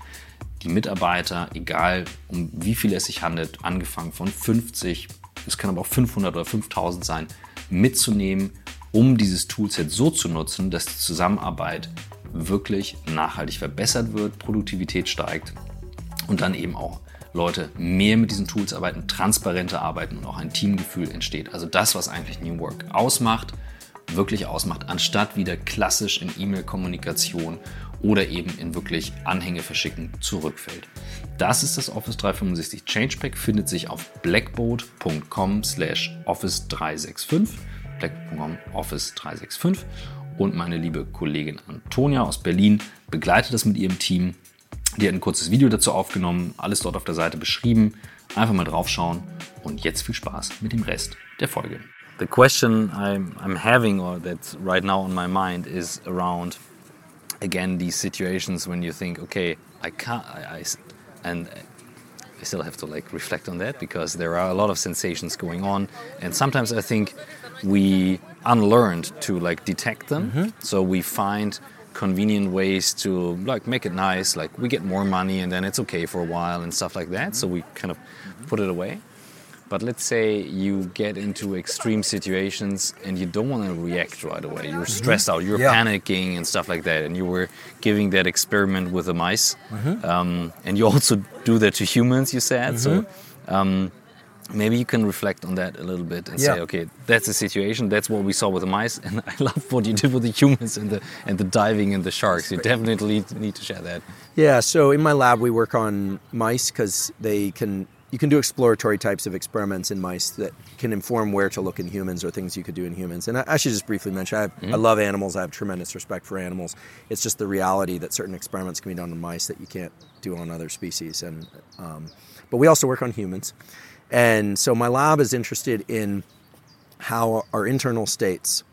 Die Mitarbeiter, egal um wie viel es sich handelt, angefangen von 50, es kann aber auch 500 oder 5000 sein, mitzunehmen um dieses Toolset so zu nutzen, dass die Zusammenarbeit wirklich nachhaltig verbessert wird, Produktivität steigt und dann eben auch Leute mehr mit diesen Tools arbeiten, transparenter arbeiten und auch ein Teamgefühl entsteht. Also das, was eigentlich New Work ausmacht, wirklich ausmacht, anstatt wieder klassisch in E-Mail-Kommunikation oder eben in wirklich Anhänge verschicken zurückfällt. Das ist das Office 365 Changepack, findet sich auf blackboard.com slash office 365 black.com Office 365 und meine liebe Kollegin Antonia aus Berlin begleitet das mit ihrem Team. Die hat ein kurzes Video dazu aufgenommen, alles dort auf der Seite beschrieben. Einfach mal draufschauen und jetzt viel Spaß mit dem Rest der Folge. The question I'm, I'm having or that's right now on my mind is around again these situations when you think okay I can't I, I and I still have to like reflect on that because there are a lot of sensations going on and sometimes I think we unlearned to like detect them. Mm-hmm. So we find convenient ways to like make it nice. Like we get more money and then it's okay for a while and stuff like that. So we kind of put it away. But let's say you get into extreme situations and you don't want to react right away. You're mm-hmm. stressed out, you're yeah. panicking and stuff like that. And you were giving that experiment with the mice. Mm-hmm. Um, and you also do that to humans, you said. So mm-hmm. um, maybe you can reflect on that a little bit and yeah. say, okay, that's the situation. That's what we saw with the mice, and I love what you did with the humans and the and the diving and the sharks. You definitely need to share that. Yeah. So in my lab, we work on mice because they can. You can do exploratory types of experiments in mice that can inform where to look in humans or things you could do in humans. And I, I should just briefly mention, I, have, mm-hmm. I love animals. I have tremendous respect for animals. It's just the reality that certain experiments can be done on mice that you can't do on other species. And um, but we also work on humans. And so my lab is interested in how our internal states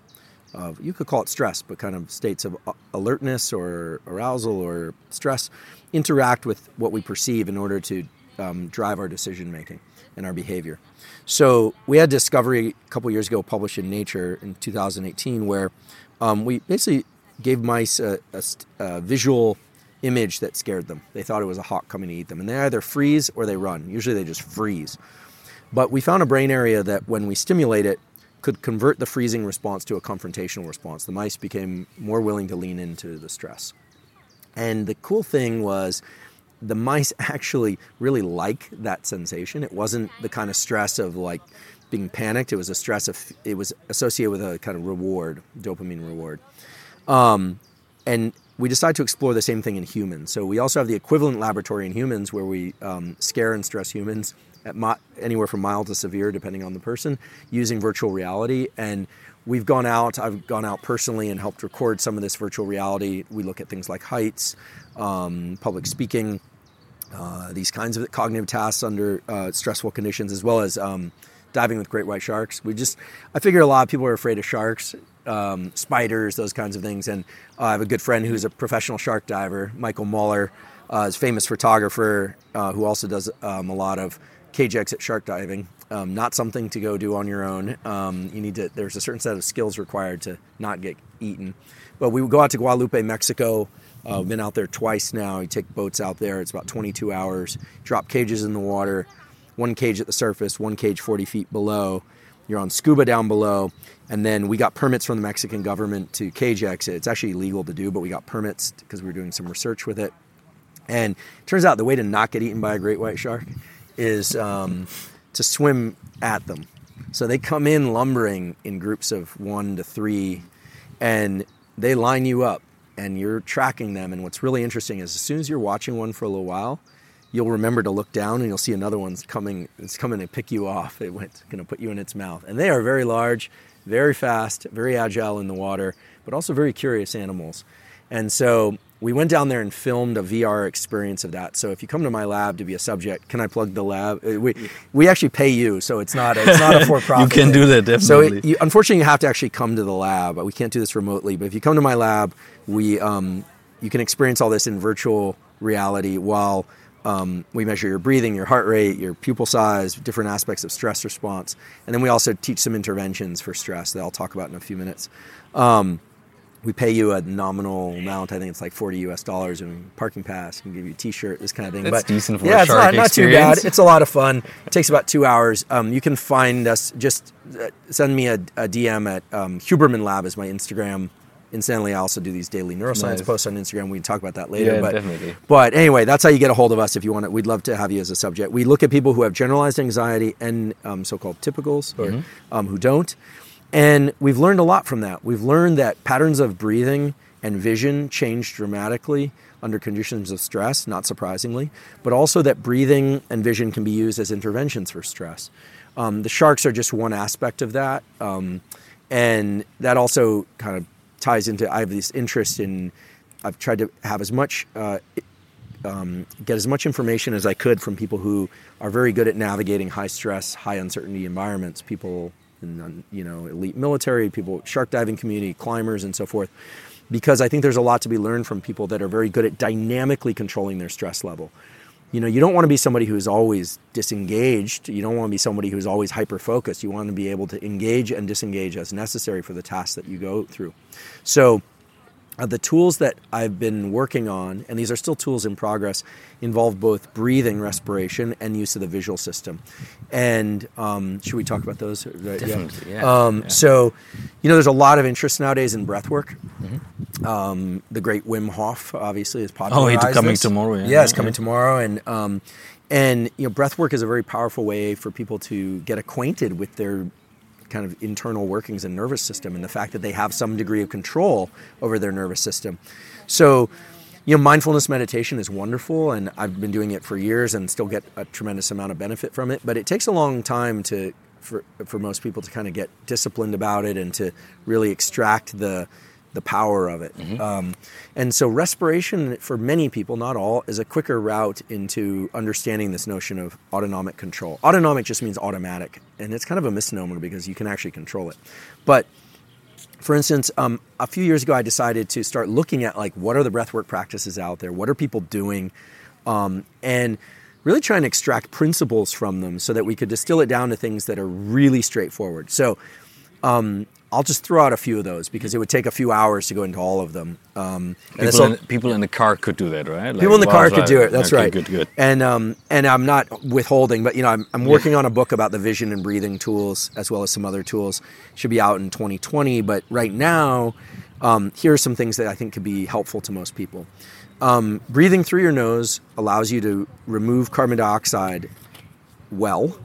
of, you could call it stress, but kind of states of alertness or arousal or stress interact with what we perceive in order to um, drive our decision making and our behavior. So we had discovery a couple years ago published in Nature in 2018 where um, we basically gave mice a, a, a visual image that scared them. They thought it was a hawk coming to eat them, and they either freeze or they run. Usually they just freeze. But we found a brain area that when we stimulate it, could convert the freezing response to a confrontational response. The mice became more willing to lean into the stress. And the cool thing was the mice actually really like that sensation. It wasn't the kind of stress of like being panicked. It was a stress of it was associated with a kind of reward, dopamine reward. Um, and we decided to explore the same thing in humans. So we also have the equivalent laboratory in humans where we um, scare and stress humans at anywhere from mild to severe, depending on the person, using virtual reality. And we've gone out, I've gone out personally and helped record some of this virtual reality. We look at things like heights, um, public speaking, uh, these kinds of cognitive tasks under uh, stressful conditions, as well as um, diving with great white sharks. We just, I figure a lot of people are afraid of sharks, um, spiders, those kinds of things. And uh, I have a good friend who's a professional shark diver, Michael Muller, uh, is famous photographer uh, who also does um, a lot of cage exit shark diving. Um, not something to go do on your own. Um, you need to. There's a certain set of skills required to not get eaten. But we would go out to Guadalupe, Mexico. Uh, been out there twice now. You take boats out there. It's about 22 hours. Drop cages in the water. One cage at the surface. One cage 40 feet below. You're on scuba down below. And then we got permits from the Mexican government to cage exit. It's actually illegal to do, but we got permits because we were doing some research with it. And it turns out the way to not get eaten by a great white shark is um, to swim at them. So they come in lumbering in groups of one to three, and they line you up and you're tracking them. And what's really interesting is as soon as you're watching one for a little while, you'll remember to look down and you'll see another one's coming. It's coming to pick you off. It went going to put you in its mouth. And they are very large, very fast, very agile in the water, but also very curious animals. And so we went down there and filmed a VR experience of that. So if you come to my lab to be a subject, can I plug the lab? Uh, we we actually pay you, so it's not a, it's not a for profit. you can do that definitely. So it, you, unfortunately, you have to actually come to the lab. We can't do this remotely, but if you come to my lab, we um, you can experience all this in virtual reality while um, we measure your breathing, your heart rate, your pupil size, different aspects of stress response, and then we also teach some interventions for stress that I'll talk about in a few minutes. Um, we pay you a nominal amount. I think it's like forty U.S. dollars and parking pass. Can give you a T-shirt, this kind of thing. That's but decent for yeah, a it's not, not too bad. It's a lot of fun. It takes about two hours. Um, you can find us. Just uh, send me a, a DM at um, Huberman Lab is my Instagram. Incidentally, I also do these daily neuroscience Nice. posts on Instagram. We can talk about that later. Yeah, but, definitely. But anyway, that's how you get a hold of us if you want it. We'd love to have you as a subject. We look at people who have generalized anxiety and um, so-called typicals, or Mm-hmm. um, who don't. And we've learned a lot from that. We've learned that patterns of breathing and vision change dramatically under conditions of stress, not surprisingly, but also that breathing and vision can be used as interventions for stress. Um, the sharks are just one aspect of that. Um, and that also kind of ties into I have this interest in, I've tried to have as much uh, um, get as much information as I could from people who are very good at navigating high stress, high uncertainty environments. People um, you know elite military, people shark diving community, climbers, and so forth. Because I think there's a lot to be learned from people that are very good at dynamically controlling their stress level. You know, you don't want to be somebody who's always disengaged. You don't want to be somebody who's always hyper focused. You want to be able to engage and disengage as necessary for the task that you go through. So, uh, the tools that I've been working on, and these are still tools in progress, involve both breathing, respiration, and use of the visual system. And um, should we talk about those? Yeah. Definitely, yeah, Um, yeah. So, you know, there's a lot of interest nowadays in breath work. Um, the great Wim Hof, obviously, is popular. Mm-hmm. Oh, he's coming tomorrow, yeah. Yeah, it's coming tomorrow, and um, and you know, breath work is a very powerful way for people to get acquainted with their kind of internal workings and nervous system and the fact that they have some degree of control over their nervous system. So, you know, mindfulness meditation is wonderful, and I've been doing it for years and still get a tremendous amount of benefit from it. But it takes a long time to for for most people to kind of get disciplined about it and to really extract the the power of it. Um, and so, respiration for many people, not all, is a quicker route into understanding this notion of autonomic control. Autonomic just means automatic, and it's kind of a misnomer because you can actually control it. But for instance, um, a few years ago, I decided to start looking at like what are the breathwork practices out there, what are people doing, um, and really trying to extract principles from them so that we could distill it down to things that are really straightforward. So um, I'll just throw out a few of those because it would take a few hours to go into all of them. Um, People in, people in the car could do that, right? Like, People in the car could do it. That's Okay, right. Good, good. And um, and I'm not withholding, but you know, I'm, I'm working on a book about the vision and breathing tools as well as some other tools. Should be out in 2020, but right now, um, here are some things that I think could be helpful to most people. Um, breathing through your nose allows you to remove carbon dioxide well.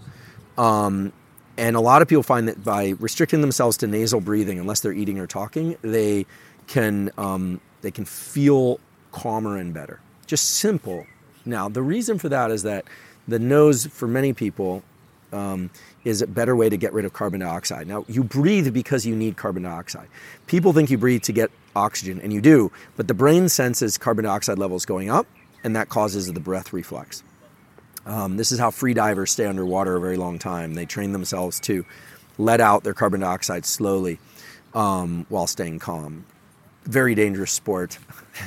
Um, and a lot of people find that by restricting themselves to nasal breathing, unless they're eating or talking, they can um, they can feel calmer and better. Just simple. Now, the reason for that is that the nose, for many people, um, is a better way to get rid of carbon dioxide. Now, you breathe because you need carbon dioxide. People think you breathe to get oxygen, and you do, but the brain senses carbon dioxide levels going up, and that causes the breath reflex. Um, this is how free divers stay underwater a very long time. They train themselves to let out their carbon dioxide slowly um, while staying calm. Very dangerous sport.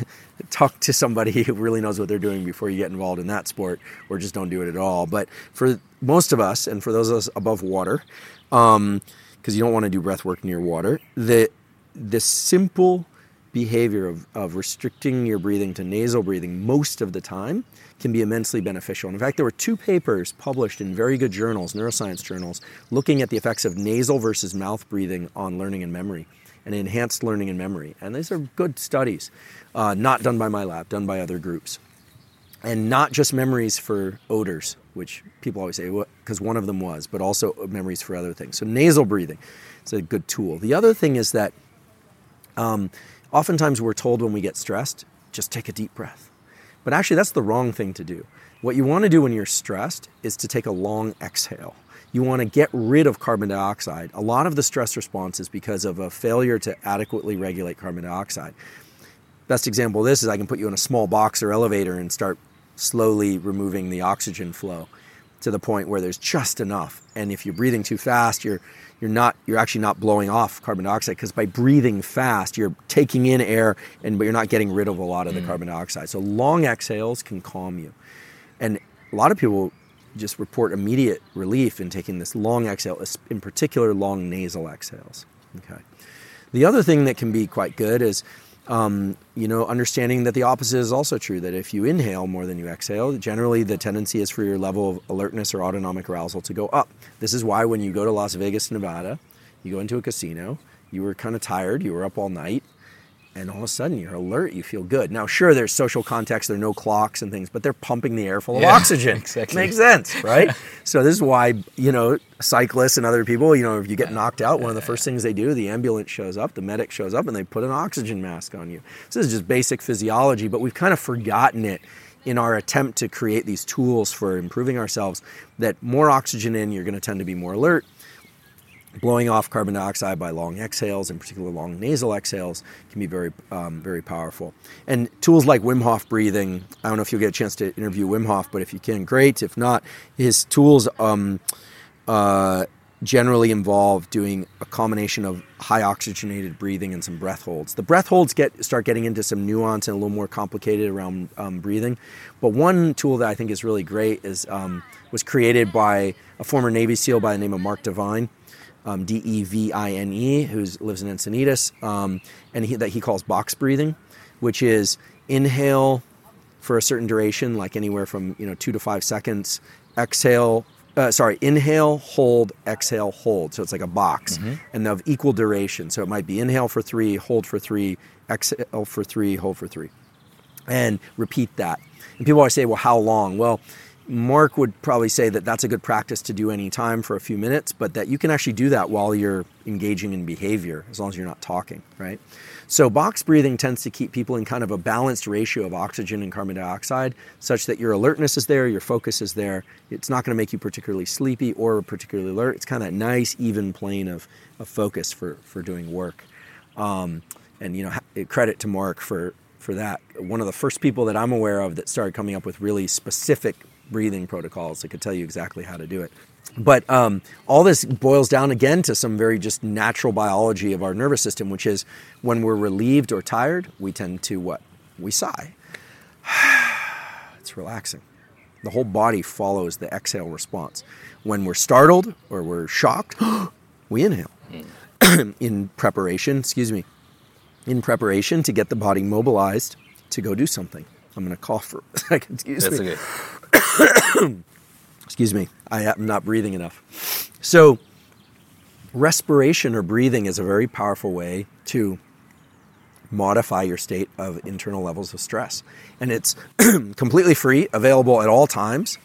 Talk to somebody who really knows what they're doing before you get involved in that sport, or just don't do it at all. But for most of us, and for those of us above water, because you don't want to do breath work near water, the the simple behavior of, of restricting your breathing to nasal breathing most of the time can be immensely beneficial. And in fact, there were two papers published in very good journals, neuroscience journals, looking at the effects of nasal versus mouth breathing on learning and memory and enhanced learning and memory. And these are good studies, uh, not done by my lab, done by other groups. And not just memories for odors, which people always say, because one of them was, but also memories for other things. So nasal breathing is a good tool. The other thing is that um, oftentimes we're told when we get stressed, just take a deep breath. But actually, that's the wrong thing to do. What you want to do when you're stressed is to take a long exhale. You want to get rid of carbon dioxide. A lot of the stress response is because of a failure to adequately regulate carbon dioxide. Best example of this is I can put you in a small box or elevator and start slowly removing the oxygen flow to the point where there's just enough. And if you're breathing too fast, you're you're not you're actually not blowing off carbon dioxide because by breathing fast, you're taking in air and but you're not getting rid of a lot of the mm. carbon dioxide. So long exhales can calm you. And a lot of people just report immediate relief in taking this long exhale, in particular long nasal exhales. Okay. The other thing that can be quite good is um, you know, understanding that the opposite is also true. That if you inhale more than you exhale, generally the tendency is for your level of alertness or autonomic arousal to go up. This is why when you go to Las Vegas, Nevada, you go into a casino, you were kind of tired, you were up all night, and all of a sudden you're alert, you feel good. Now, sure, there's social context, there are no clocks and things, but they're pumping the air full of yeah, oxygen. Exactly. Makes sense, right? so this is why, you know, cyclists and other people, you know, if you get knocked out, one of the first things they do, the ambulance shows up, the medic shows up, and they put an oxygen mask on you. So this is just basic physiology, but we've kind of forgotten it in our attempt to create these tools for improving ourselves that more oxygen in, you're going to tend to be more alert blowing off carbon dioxide by long exhales, in particular long nasal exhales, can be very, um, very powerful. And tools like Wim Hof breathing, I don't know if you'll get a chance to interview Wim Hof, but if you can, great. If not, his tools um, uh, generally involve doing a combination of high oxygenated breathing and some breath holds. The breath holds get start getting into some nuance and a little more complicated around um, breathing. But one tool that I think is really great is um, was created by a former Navy SEAL by the name of Mark Divine um, D E V I N E, who lives in Encinitas, um, and he, that he calls box breathing, which is inhale for a certain duration, like anywhere from you know two to five seconds. Exhale, uh, sorry, inhale, hold, exhale, hold. So it's like a box, mm-hmm. and of equal duration. So it might be inhale for three, hold for three, exhale for three, hold for three, and repeat that. And people always say, well, how long? Well, Mark would probably say that that's a good practice to do any time for a few minutes, but that you can actually do that while you're engaging in behavior, as long as you're not talking, right? So, box breathing tends to keep people in kind of a balanced ratio of oxygen and carbon dioxide, such that your alertness is there, your focus is there. It's not going to make you particularly sleepy or particularly alert. It's kind of a nice, even plane of, of focus for, for doing work. Um, and, you know, credit to Mark for, for that. One of the first people that I'm aware of that started coming up with really specific breathing protocols that could tell you exactly how to do it. But um, all this boils down again to some very just natural biology of our nervous system, which is when we're relieved or tired, we tend to what? We sigh. it's relaxing. The whole body follows the exhale response. When we're startled or we're shocked, we inhale. Mm. in preparation, excuse me, in preparation to get the body mobilized to go do something. I'm going to cough for a second. Excuse That's me. Okay. excuse me. I am not breathing enough. So, respiration or breathing is a very powerful way to modify your state of internal levels of stress. And it's completely free, available at all times,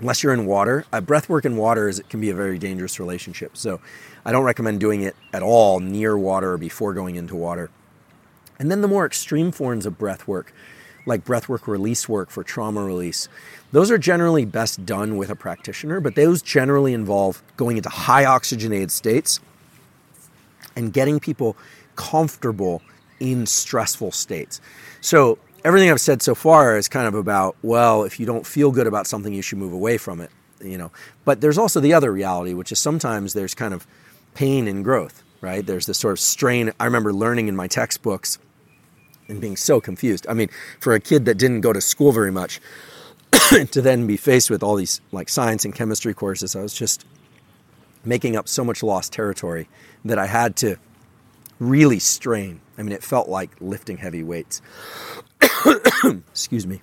unless you're in water. Uh, breath work in water is, can be a very dangerous relationship. So, I don't recommend doing it at all near water or before going into water. And then the more extreme forms of breath work like breathwork release work for trauma release. Those are generally best done with a practitioner, but those generally involve going into high oxygenated states and getting people comfortable in stressful states. So, everything I've said so far is kind of about, well, if you don't feel good about something, you should move away from it, you know. But there's also the other reality, which is sometimes there's kind of pain and growth, right? There's this sort of strain. I remember learning in my textbooks and being so confused. I mean, for a kid that didn't go to school very much, to then be faced with all these like science and chemistry courses, I was just making up so much lost territory that I had to really strain. I mean, it felt like lifting heavy weights. Excuse me.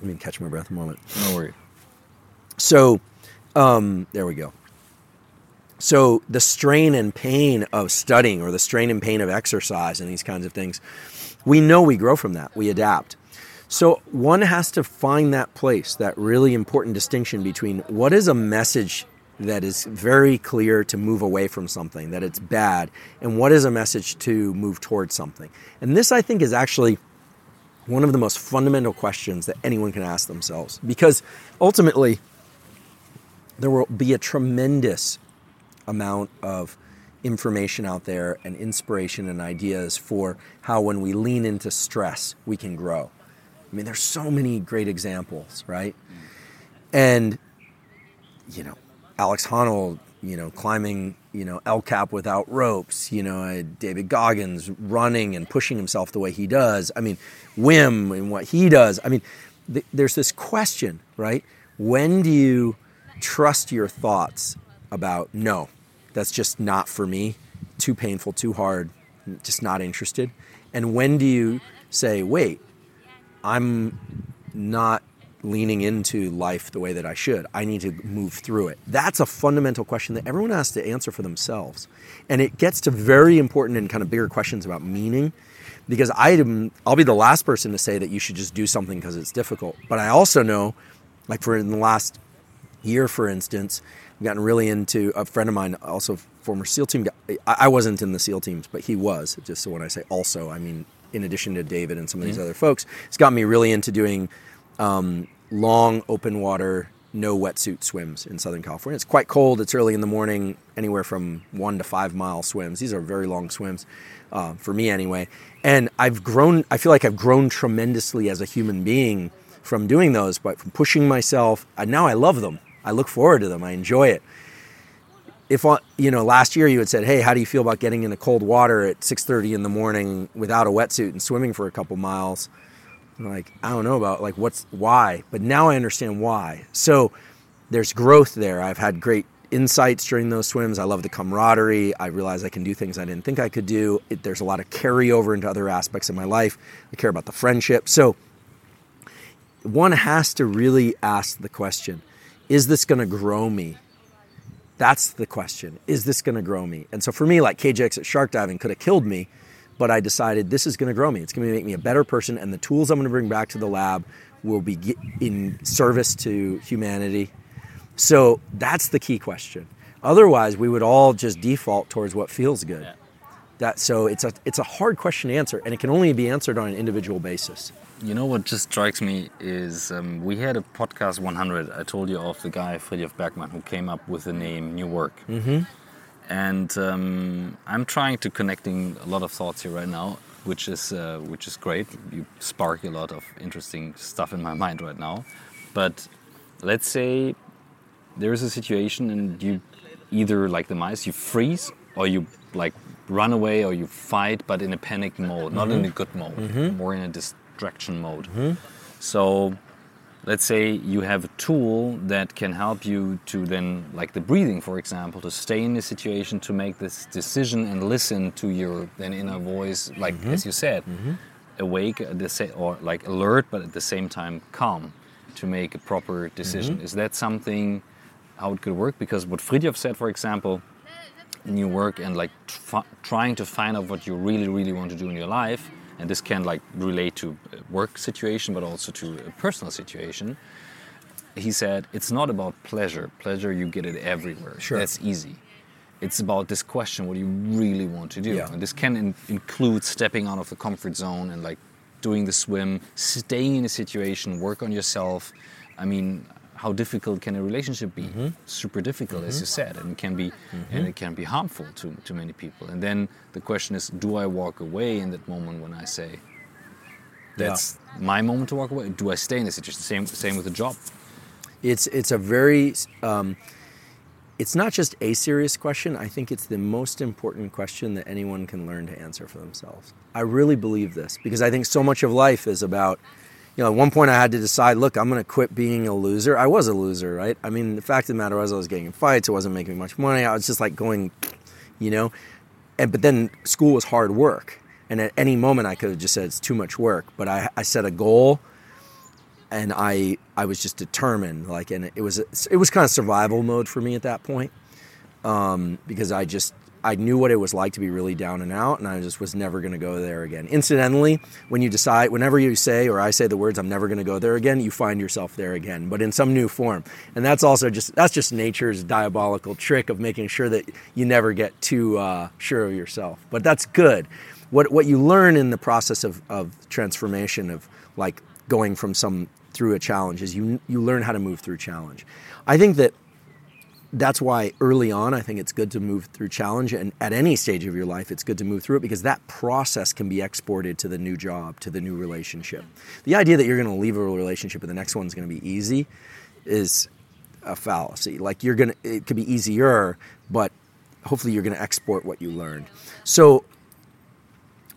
Let me catch my breath a moment. No worry. So, um, there we go. So, the strain and pain of studying, or the strain and pain of exercise, and these kinds of things, we know we grow from that, we adapt. So one has to find that place, that really important distinction between what is a message that is very clear to move away from something, that it's bad, and what is a message to move towards something. And this, I think, is actually one of the most fundamental questions that anyone can ask themselves because ultimately there will be a tremendous amount of information out there and inspiration and ideas for how when we lean into stress we can grow. I mean there's so many great examples right? And you know alex honnold you know climbing you know el cap without ropes you know uh, david goggins running and pushing himself the way he does. I mean Wim and what he does. I mean th- there's this question right? When do you trust your thoughts about no, that's just not for me, too painful, too hard, just not interested? And when do you say, wait, I'm not leaning into life the way that I should. I need to move through it. That's a fundamental question that everyone has to answer for themselves. And it gets to very important and kind of bigger questions about meaning because I am, I'll be the last person to say that you should just do something because it's difficult. But I also know like for in the last year, for instance, gotten really into a friend of mine, also former SEAL team. I wasn't in the SEAL teams, but he was. Just so when I say also, I mean in addition to David and some of these mm-hmm. other folks, it's got me really into doing um, long open water, no wetsuit swims in Southern California. It's quite cold. It's early in the morning, anywhere from one to five mile swims. These are very long swims uh, for me, anyway. And I've grown. I feel like I've grown tremendously as a human being from doing those, but from pushing myself. And now I love them. I look forward to them. I enjoy it. If you know, last year you had said, "Hey, how do you feel about getting into cold water at 6:30 in the morning without a wetsuit and swimming for a couple miles?" I'm like, I don't know about like what's why, but now I understand why. So there's growth there. I've had great insights during those swims. I love the camaraderie. I realize I can do things I didn't think I could do. It, there's a lot of carryover into other aspects of my life. I care about the friendship. So one has to really ask the question is this going to grow me? That's the question. Is this going to grow me? And so for me, like cage exit shark diving could have killed me, but I decided this is going to grow me. It's going to make me a better person, and the tools I'm going to bring back to the lab will be in service to humanity. So that's the key question. Otherwise, we would all just default towards what feels good. Yeah. That so it's a it's a hard question to answer, and it can only be answered on an individual basis. You know what just strikes me is um, we had a podcast 100. I told you of the guy Frithjof Bergmann who came up with the name New Work. Mm-hmm. And um, I'm trying to connecting a lot of thoughts here right now, which is uh, which is great. You spark a lot of interesting stuff in my mind right now. But let's say there is a situation and you either like the mice you freeze or you like run away or you fight, but in a panic mode, not mm-hmm. in a good mode, mm-hmm. more in a dis- distraction mode. Mm-hmm. So let's say you have a tool that can help you to then, like the breathing, for example, to stay in the situation, to make this decision and listen to your then inner voice, like mm-hmm. as you said, awake at the sa- or like alert, but at the same time calm to make a proper decision. Mm-hmm. Is that something how it could work? Because what Frithjof said, for example, in your work and like tr- trying to find out what you really, really want to do in your life and this can like relate to uh, work situation but also to a personal situation. He said it's not about pleasure. Pleasure you get it everywhere. Sure. that's easy. It's about this question what do you really want to do? Yeah. and this can in- include stepping out of the comfort zone and like doing the swim staying in a situation work on yourself. I mean how difficult can a relationship be? Mm-hmm. Super difficult, mm-hmm. as you said, and it can be mm-hmm. and it can be harmful to, to many people. And then the question is, do I walk away in that moment when I say that's yeah. my moment to walk away? Do I stay in the situation? Same same with the job. It's it's a very um, it's not just a serious question. I think it's the most important question that anyone can learn to answer for themselves. I really believe this because I think so much of life is about you know, at one point I had to decide, look, I'm going to quit being a loser. I was a loser, right? I mean, the fact of the matter was I was getting in fights. I wasn't making much money. I was just like going, you know, and but then school was hard work. And at any moment I could have just said it's too much work. But I, I set a goal and I, I was just determined like, and it was, it was kind of survival mode for me at that point. Um, because I just, I knew what it was like to be really down and out, and I just was never going to go there again. Incidentally, when you decide, whenever you say or I say the words, "I'm never going to go there again," you find yourself there again, but in some new form. And that's also just that's just nature's diabolical trick of making sure that you never get too uh, sure of yourself. But that's good. What what you learn in the process of, of transformation of like going from some through a challenge is you you learn how to move through challenge. I think that that's why early on I think it's good to move through challenge and at any stage of your life it's good to move through it because that process can be exported to the new job, to the new relationship. The idea that you're going to leave a relationship and the next one's going to be easy is a fallacy. Like you're going to it could be easier, but hopefully you're going to export what you learned. So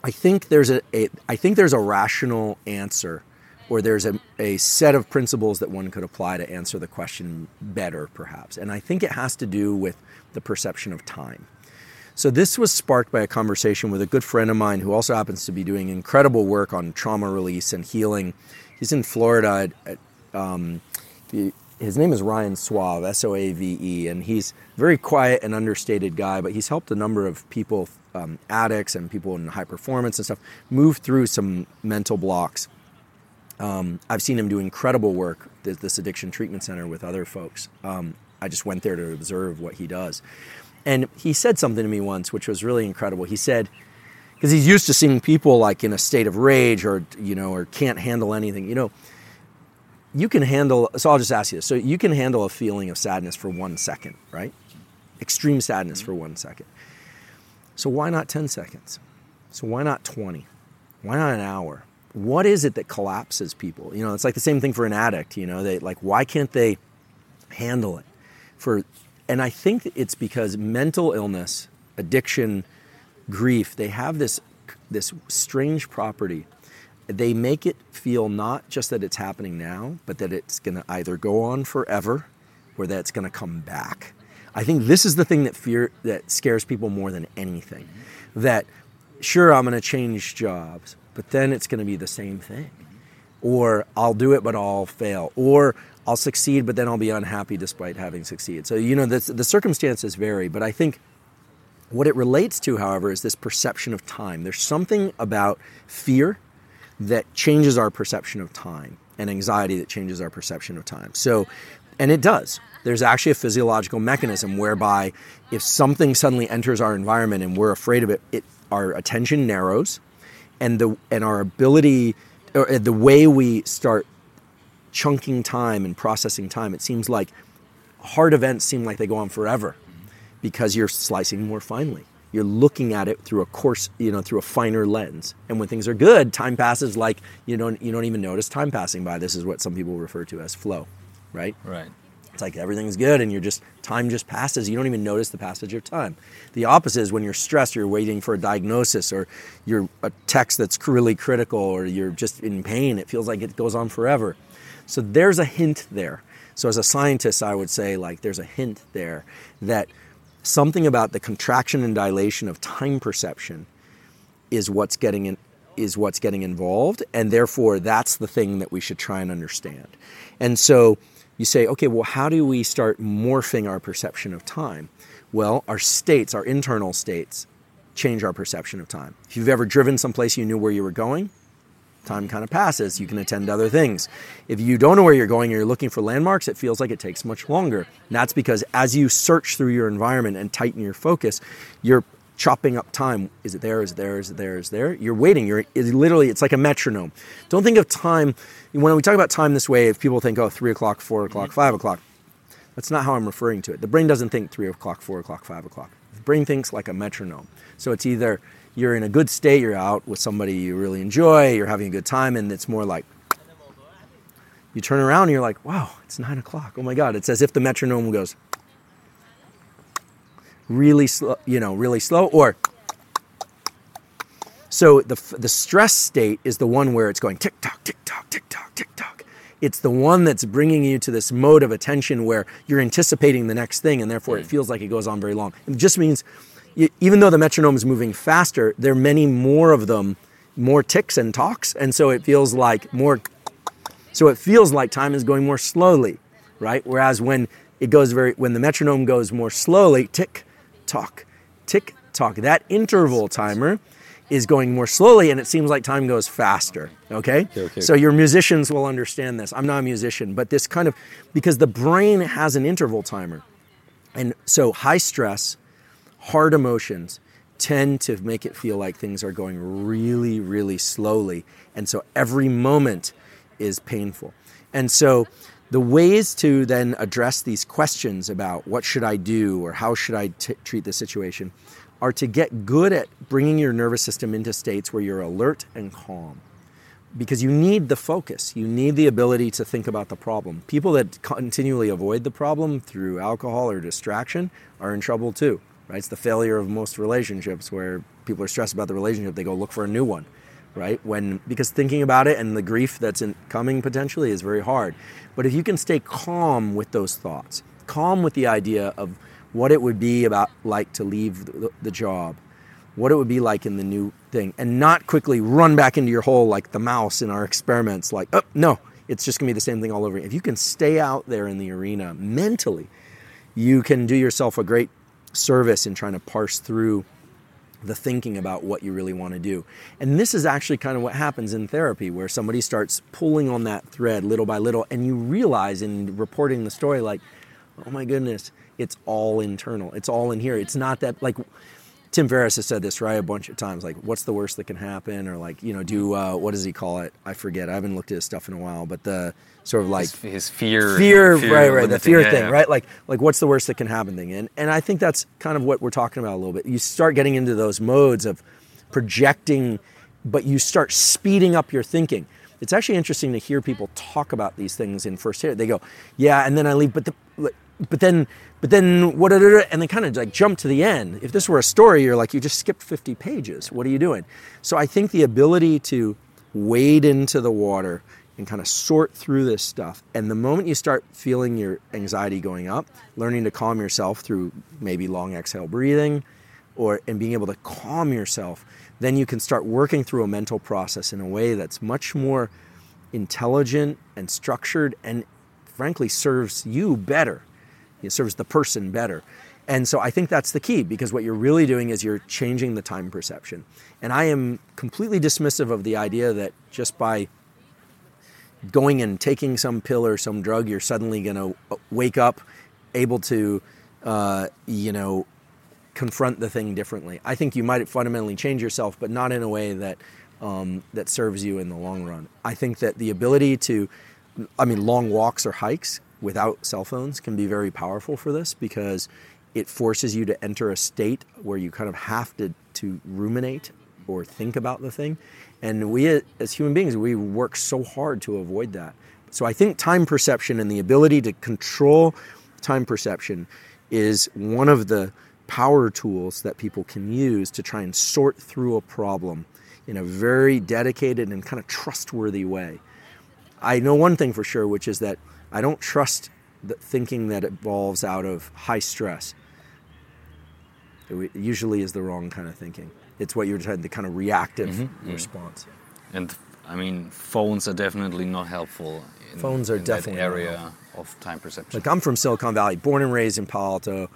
I think there's a, a I think there's a rational answer or there's a, a set of principles that one could apply to answer the question better, perhaps. And I think it has to do with the perception of time. So, this was sparked by a conversation with a good friend of mine who also happens to be doing incredible work on trauma release and healing. He's in Florida. At, um, his name is Ryan Soave, S O A V E, and he's a very quiet and understated guy, but he's helped a number of people, um, addicts and people in high performance and stuff, move through some mental blocks um, I've seen him do incredible work at this addiction treatment center with other folks. Um, I just went there to observe what he does. And he said something to me once, which was really incredible. He said, because he's used to seeing people like in a state of rage or, you know, or can't handle anything. You know, you can handle, so I'll just ask you this. So you can handle a feeling of sadness for one second, right? Extreme sadness for one second. So why not 10 seconds? So why not 20? Why not an hour? What is it that collapses people? You know, it's like the same thing for an addict, you know, they like why can't they handle it? For and I think it's because mental illness, addiction, grief, they have this this strange property. They make it feel not just that it's happening now, but that it's going to either go on forever or that it's going to come back. I think this is the thing that fear that scares people more than anything. That sure I'm going to change jobs, but then it's going to be the same thing. Or I'll do it, but I'll fail. Or I'll succeed, but then I'll be unhappy despite having succeeded. So, you know, the, the circumstances vary, but I think what it relates to, however, is this perception of time. There's something about fear that changes our perception of time and anxiety that changes our perception of time. So, and it does. There's actually a physiological mechanism whereby if something suddenly enters our environment and we're afraid of it, it our attention narrows and the and our ability or uh, the way we start chunking time and processing time it seems like hard events seem like they go on forever because you're slicing more finely. You're looking at it through a coarse you know through a finer lens. And when things are good time passes like you don't you don't even notice time passing by. This is what some people refer to as flow right? Right it's like everything's good and you're just, time just passes. You don't even notice the passage of time. The opposite is when you're stressed, you're waiting for a diagnosis or you're a text that's really critical or you're just in pain. It feels like it goes on forever. So there's a hint there. So as a scientist, I would say like there's a hint there that something about the contraction and dilation of time perception is what's getting in, is what's getting involved and therefore that's the thing that we should try and understand. And so you say, okay, well, how do we start morphing our perception of time? Well, our states, our internal states, change our perception of time. If you've ever driven someplace you knew where you were going, time kind of passes. You can attend to other things. If you don't know where you're going and you're looking for landmarks, it feels like it takes much longer. And that's because as you search through your environment and tighten your focus, you're chopping up time. Is it there? Is it there? Is it there? Is it there? You're waiting. You're it's literally. It's like a metronome. Don't think of time when we talk about time this way. If people think, oh, three o'clock, four o'clock, five o'clock, that's not how I'm referring to it. The brain doesn't think three o'clock, four o'clock, five o'clock. The brain thinks like a metronome. So it's either you're in a good state, you're out with somebody you really enjoy, you're having a good time, and it's more like you turn around and you're like, wow, it's nine o'clock. Oh my God. It's as if the metronome goes really slow, you know, really slow, or so the the stress state is the one where it's going tick tock, tick tock, tick tock, tick tock. It's the one that's bringing you to this mode of attention where you're anticipating the next thing, and therefore it mm. feels like it goes on very long. It just means, even though the metronome is moving faster, there are many more of them, more ticks and talks, and so it feels like more. So it feels like time is going more slowly, right? Whereas when it goes very, when the metronome goes more slowly, tick, tock, tick talk. That interval timer is going more slowly and it seems like time goes faster. Okay? Okay, okay. So your musicians will understand this. I'm not a musician, but this kind of because the brain has an interval timer. And so high stress, hard emotions tend to make it feel like things are going really, really slowly. And so every moment is painful. And so the ways to then address these questions about what should I do or how should I t- treat the situation are to get good at bringing your nervous system into states where you're alert and calm. Because you need the focus, you need the ability to think about the problem. People that continually avoid the problem through alcohol or distraction are in trouble too. Right? It's the failure of most relationships where people are stressed about the relationship, they go look for a new one right? When because thinking about it and the grief that's in, coming potentially is very hard. But if you can stay calm with those thoughts, calm with the idea of what it would be about like to leave the, the job, what it would be like in the new thing, and not quickly run back into your hole like the mouse in our experiments. Like, oh no, it's just gonna be the same thing all over. If you can stay out there in the arena mentally, you can do yourself a great service in trying to parse through the thinking about what you really want to do. And this is actually kind of what happens in therapy, where somebody starts pulling on that thread little by little, and you realize in reporting the story, like, oh my goodness, it's all internal. It's all in here. It's not that, like, Tim Ferriss has said this, right, a bunch of times, like, what's the worst that can happen? Or, like, you know, do, uh, what does he call it? I forget. I haven't looked at his stuff in a while, but the sort of like his, his fear, fear, right, right, the fear yeah, thing, yeah. right? Like, like what's the worst that can happen thing? And, and I think that's kind of what we're talking about a little bit. You start getting into those modes of projecting, but you start speeding up your thinking. It's actually interesting to hear people talk about these things in first hit. They go, yeah, and then I leave, but the, but then, but then what? And they kind of like jump to the end. If this were a story, you're like, you just skipped 50 pages. What are you doing? So I think the ability to wade into the water and kind of sort through this stuff. And the moment you start feeling your anxiety going up, learning to calm yourself through maybe long exhale breathing or and being able to calm yourself, then you can start working through a mental process in a way that's much more intelligent and structured and frankly serves you better. It serves the person better. And so I think that's the key because what you're really doing is you're changing the time perception. And I am completely dismissive of the idea that just by going and taking some pill or some drug, you're suddenly going to wake up able to, uh, you know, confront the thing differently. I think you might fundamentally change yourself, but not in a way that um, that serves you in the long run. I think that the ability to, I mean, long walks or hikes without cell phones can be very powerful for this because it forces you to enter a state where you kind of have to to ruminate or think about the thing. And we uh, as human beings, we work so hard to avoid that. So I think time perception and the ability to control time perception is one of the power tools that people can use to try and sort through a problem in a very dedicated and kind of trustworthy way. I know one thing for sure, which is that I don't trust the thinking that evolves out of high stress. It usually is the wrong kind of thinking. It's what you're trying the kind of reactive Mm-hmm. response. And I mean, phones are definitely not helpful. In, Phones are in definitely area of time perception. Like I'm from Silicon Valley, born and raised in Palo Alto,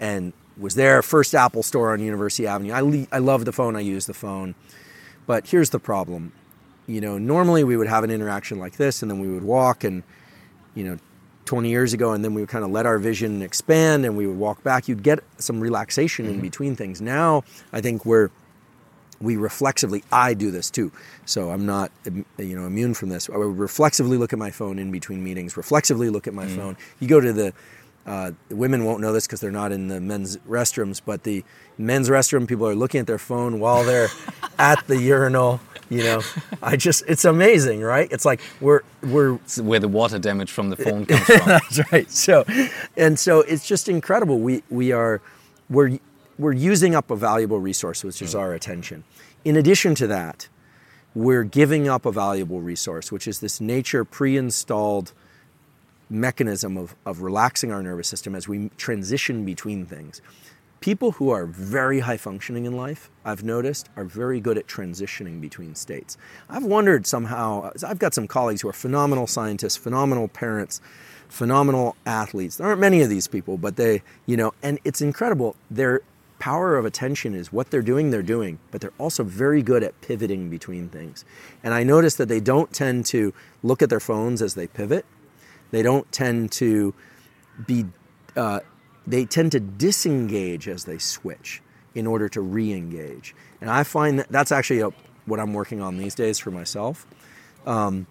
and was there first Apple store on University Avenue. I le- I love the phone. I use the phone, but here's the problem. You know, normally we would have an interaction like this, and then we would walk, and you know, 20 years ago, and then we would kind of let our vision expand, and we would walk back. You'd get some relaxation in between things. Now, I think we're we reflexively i do this too so i'm not you know immune from this i would reflexively look at my phone in between meetings reflexively look at my phone you go to the uh, women won't know this because they're not in the men's restrooms but the men's restroom people are looking at their phone while they're at the urinal you know i just it's amazing right it's like we're we're It's where the water damage from the phone comes from. that's right. So, and so it's just incredible. We we are we're we're using up a valuable resource, which is mm. our attention. In addition to that, we're giving up a valuable resource, which is this nature pre-installed mechanism of, of relaxing our nervous system as we transition between things. People who are very high functioning in life, I've noticed, are very good at transitioning between states. I've wondered somehow, I've got some colleagues who are phenomenal scientists, phenomenal parents, phenomenal athletes. There aren't many of these people, but they, you know, and it's incredible. They're power of attention is what they're doing, they're doing, but they're also very good at pivoting between things. And I notice that they don't tend to look at their phones as they pivot. They don't tend to be, uh, they tend to disengage as they switch in order to re engage. And I find that that's actually a, what I'm working on these days for myself. Um,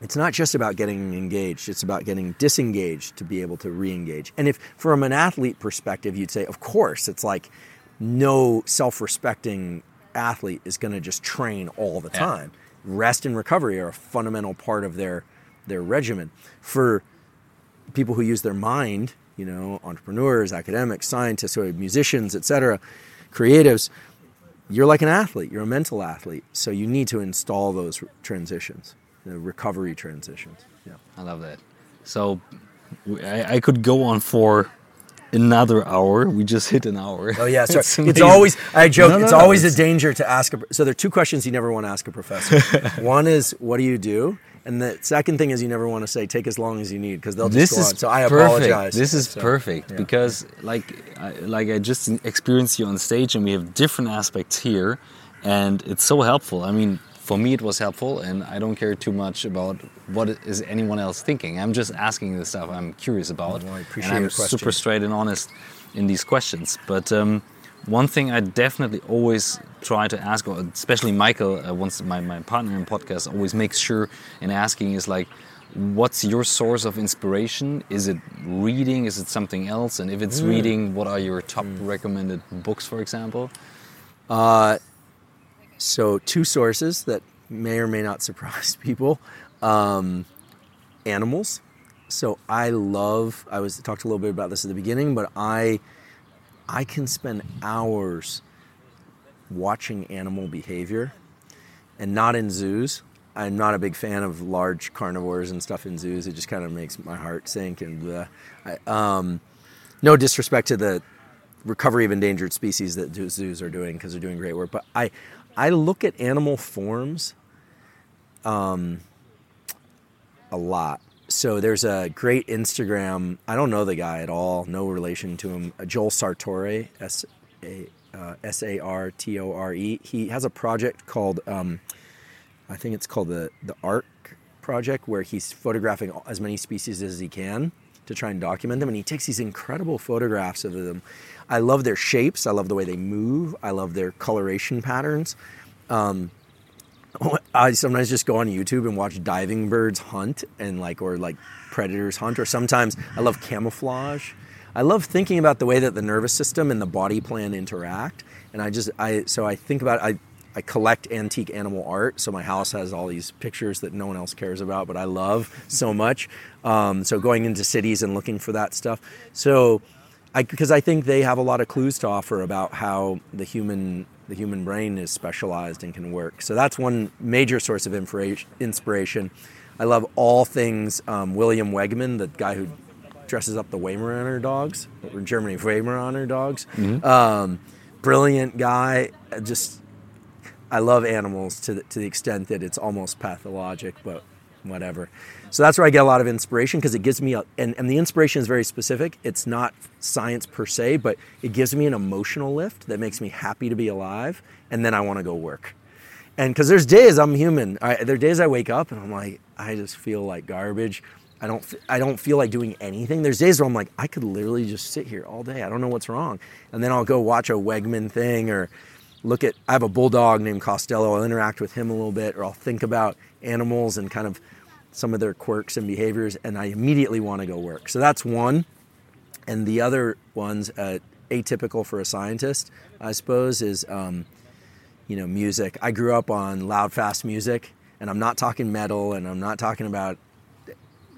it's not just about getting engaged, it's about getting disengaged to be able to re engage. And if, from an athlete perspective, you'd say, of course, it's like no self respecting athlete is going to just train all the time. Yeah. Rest and recovery are a fundamental part of their, their regimen. For people who use their mind, you know, entrepreneurs, academics, scientists, or musicians, etc., creatives, you're like an athlete, you're a mental athlete. So you need to install those transitions the recovery transitions. Yeah, I love that. So I, I could go on for another hour. We just hit an hour. Oh yeah, sorry. it's, it's always I joke. No, no, it's no, always it's... a danger to ask. A, so there are two questions you never want to ask a professor. One is what do you do, and the second thing is you never want to say take as long as you need because they'll just this go on. So I perfect. apologize. This is so, perfect yeah. because like I, like I just experienced you on stage, and we have different aspects here, and it's so helpful. I mean for me it was helpful and i don't care too much about what is anyone else thinking. I'm just asking the stuff i'm curious about well, and i'm super straight and honest in these questions. But um, one thing i definitely always try to ask especially michael uh, once my, my partner in podcast always makes sure in asking is like what's your source of inspiration? Is it reading? Is it something else? And if it's mm. reading what are your top mm. recommended books for example? Uh, so, two sources that may or may not surprise people um, animals. So, I love, I was talked a little bit about this at the beginning, but I, I can spend hours watching animal behavior and not in zoos. I'm not a big fan of large carnivores and stuff in zoos. It just kind of makes my heart sink. And I, um, no disrespect to the recovery of endangered species that zoos are doing because they're doing great work, but I, I look at animal forms um, a lot. So there's a great Instagram. I don't know the guy at all. No relation to him. Uh, Joel Sartore, S A uh, S A R T O R E. He has a project called, um, I think it's called the the Ark Project, where he's photographing as many species as he can to try and document them. And he takes these incredible photographs of them. I love their shapes. I love the way they move. I love their coloration patterns. Um, I sometimes just go on YouTube and watch diving birds hunt and like, or like predators hunt, or sometimes I love camouflage. I love thinking about the way that the nervous system and the body plan interact. And I just, I, so I think about, I, I collect antique animal art, so my house has all these pictures that no one else cares about, but I love so much. Um, so going into cities and looking for that stuff. So, because I, I think they have a lot of clues to offer about how the human the human brain is specialized and can work. So that's one major source of inspiration. I love all things um, William Wegman, the guy who dresses up the Weimaraner dogs, or Germany, Weimaraner dogs. Mm-hmm. Um, brilliant guy, just I love animals to the, to the extent that it's almost pathologic, but whatever. So that's where I get a lot of inspiration because it gives me a, and, and the inspiration is very specific. It's not science per se, but it gives me an emotional lift that makes me happy to be alive. And then I want to go work. And because there's days I'm human. I, there are days I wake up and I'm like, I just feel like garbage. I don't, I don't feel like doing anything. There's days where I'm like, I could literally just sit here all day. I don't know what's wrong. And then I'll go watch a Wegman thing or look at I have a bulldog named Costello. I'll interact with him a little bit, or I'll think about animals and kind of some of their quirks and behaviors, and I immediately want to go work. So that's one. And the other one's uh, atypical for a scientist, I suppose, is um, you know music. I grew up on loud, fast music, and I'm not talking metal, and I'm not talking about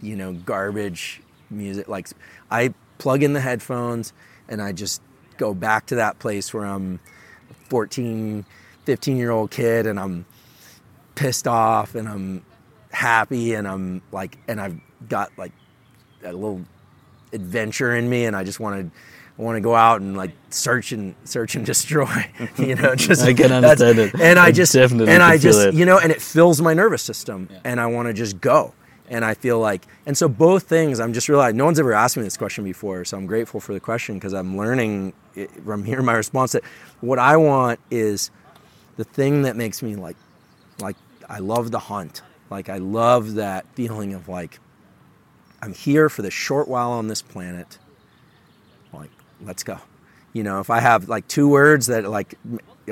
you know garbage music. Like I plug in the headphones, and I just go back to that place where I'm 14, 15 year old kid and I'm pissed off and I'm happy and I'm like, and I've got like a little adventure in me and I just want to, I want to go out and like search and search and destroy, you know, just I can understand it. And I, I just, and I just, it. you know, and it fills my nervous system yeah. and I want to just go. And I feel like, and so both things, I'm just realizing, no one's ever asked me this question before, so I'm grateful for the question because I'm learning from here my response that what I want is the thing that makes me like, like, I love the hunt. Like, I love that feeling of like, I'm here for the short while on this planet. Like, let's go. You know, if I have like two words that like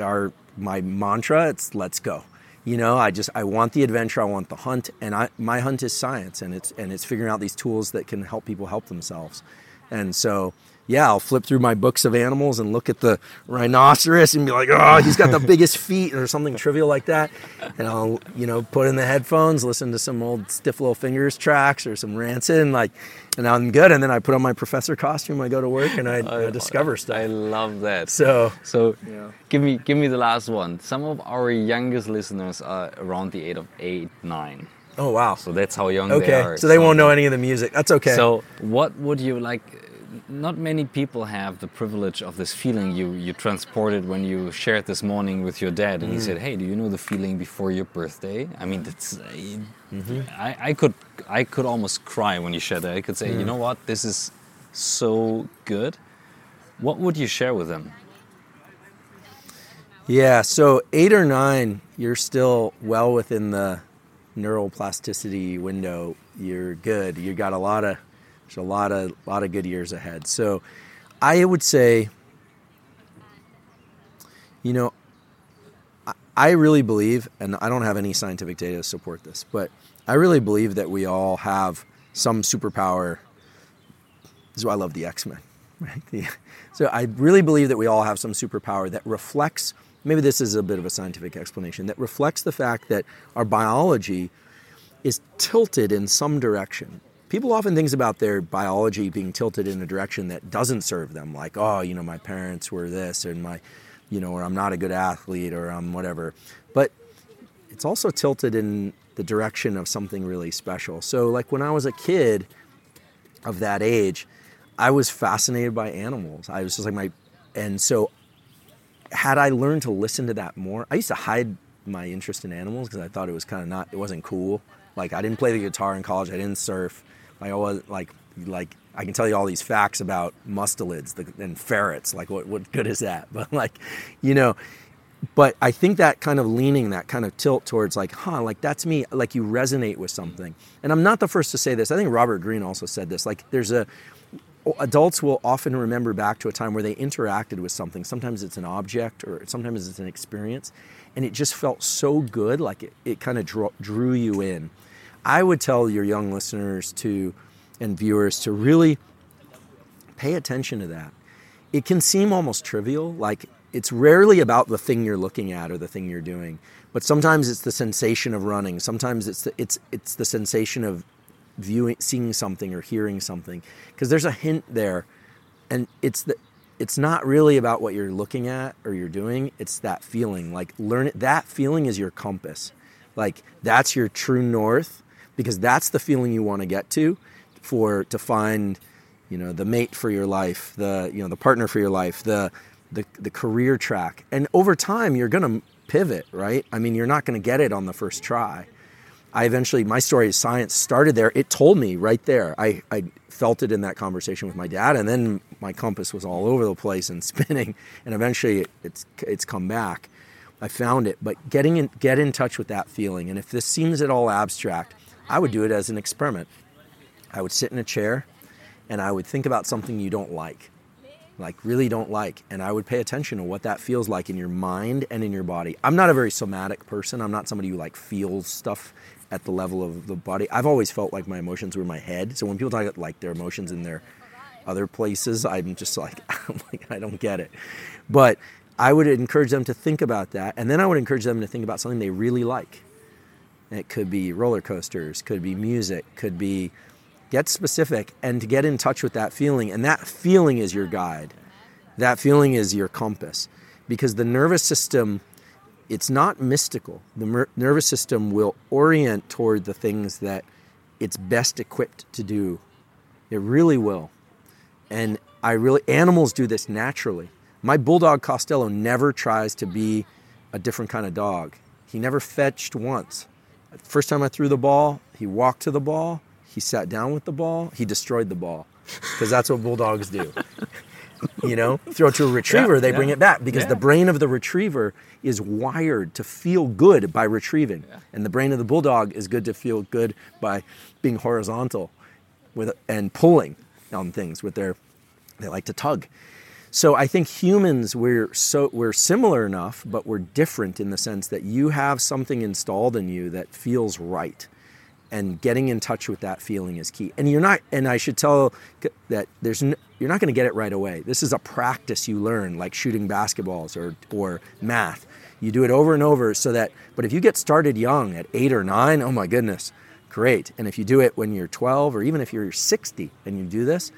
are my mantra, it's let's go you know i just i want the adventure i want the hunt and i my hunt is science and it's and it's figuring out these tools that can help people help themselves. And so yeah, I'll flip through my books of animals and look at the rhinoceros and be like, oh, he's got the biggest feet or something trivial like that. And I'll, you know, put in the headphones, listen to some old Stiff Little Fingers tracks or some Rancid, and like, and I'm good. And then I put on my professor costume, I go to work, and I, I, I discover stuff. I love that. So, so yeah. give me give me the last one. Some of our youngest listeners are around the age of eight, nine. Oh wow! So that's how young okay. they are. So they so, won't know any of the music. That's okay. So what would you like? Not many people have the privilege of this feeling you, you transported when you shared this morning with your dad and mm. he said hey do you know the feeling before your birthday? I mean it's uh, mm-hmm. I, I could i could almost cry when you shared that. I could say mm. you know what? This is so good. What would you share with them yeah so eight or nine you're still well within the neuroplasticity window. You're good. You got a lot of there's a lot of lot of good years ahead. So I would say, you know, I really believe, and I don't have any scientific data to support this, but I really believe that we all have some superpower. This is why I love the X Men. Right? so I really believe that we all have some superpower that reflects. Maybe this is a bit of a scientific explanation that reflects the fact that our biology is tilted in some direction people often think about their biology being tilted in a direction that doesn't serve them like oh you know my parents were this and my you know or i'm not a good athlete or i'm whatever. But it's also tilted in the direction of something really special. So like when i was a kid of that age i was fascinated by animals. I was just like my and so had i learned to listen to that more i used to hide my interest in animals because i thought it was kind of not it wasn't cool like i didn't play the guitar in college i didn't surf Like I always like like I can tell you all these facts about mustelids and ferrets. Like what what good is that? But like, you know, but I think that kind of leaning, that kind of tilt towards like, huh, like that's me. Like you resonate with something. And I'm not the first to say this. I think Robert Greene also said this. Like there's a adults will often remember back to a time where they interacted with something. Sometimes it's an object or sometimes it's an experience. And it just felt so good, like it, it kind of drew you in. I would tell your young listeners to and viewers to really pay attention to that. It can seem almost trivial, like it's rarely about the thing you're looking at or the thing you're doing, but sometimes it's the sensation of running. Sometimes it's the, it's it's the sensation of viewing, seeing something or hearing something, because there's a hint there, and it's the it's not really about what you're looking at or you're doing. It's that feeling. Like learn it. That feeling is your compass. Like that's your true north because that's the feeling you want to get to for to find you know the mate for your life the you know the partner for your life the the, the career track. And over time you're going to pivot right? I mean you're not going to get it on the first try. I eventually my story of science started there. It told me right there. I i felt it in that conversation with my dad and then my compass was all over the place and spinning and eventually it's it's come back. I found it but getting in get in touch with that feeling and if this seems at all abstract I would do it as an experiment. I would sit in a chair and I would think about something you don't like, like really don't like, and I would pay attention to what that feels like in your mind and in your body. I'm not a very somatic person. I'm not somebody who like feels stuff at the level of the body. I've always felt like my emotions were in my head. So when people talk about like their emotions in their other places, I'm just like, I'm like I don't get it. But I would encourage them to think about that, and then I would encourage them to think about something they really like it could be roller coasters, could be music, could be get specific and to get in touch with that feeling. And that feeling is your guide. That feeling is your compass. Because the nervous system, it's not mystical. The mer- nervous system will orient toward the things that it's best equipped to do. It really will. And I really, animals do this naturally. My bulldog Costello never tries to be a different kind of dog. He never fetched once First time I threw the ball, he walked to the ball, he sat down with the ball, he destroyed the ball. Because that's what bulldogs do. you know, throw it to a retriever, Yeah, they bring it back because Yeah. the brain of the retriever is wired to feel good by retrieving. Yeah. And the brain of the bulldog is good to feel good by being horizontal with and pulling on things with their they like to tug. So I think humans we're so we're similar enough, but we're different in the sense that you have something installed in you that feels right. And getting in touch with that feeling is key. And you're not and I should tell that there's n- you're not going to get it right away. This is a practice you learn like shooting basketballs or or math. You do it over and over so that but if you get started young at 8 or 9, oh my goodness, great. And if you do it when you're 12 or even if you're 60 and you do this,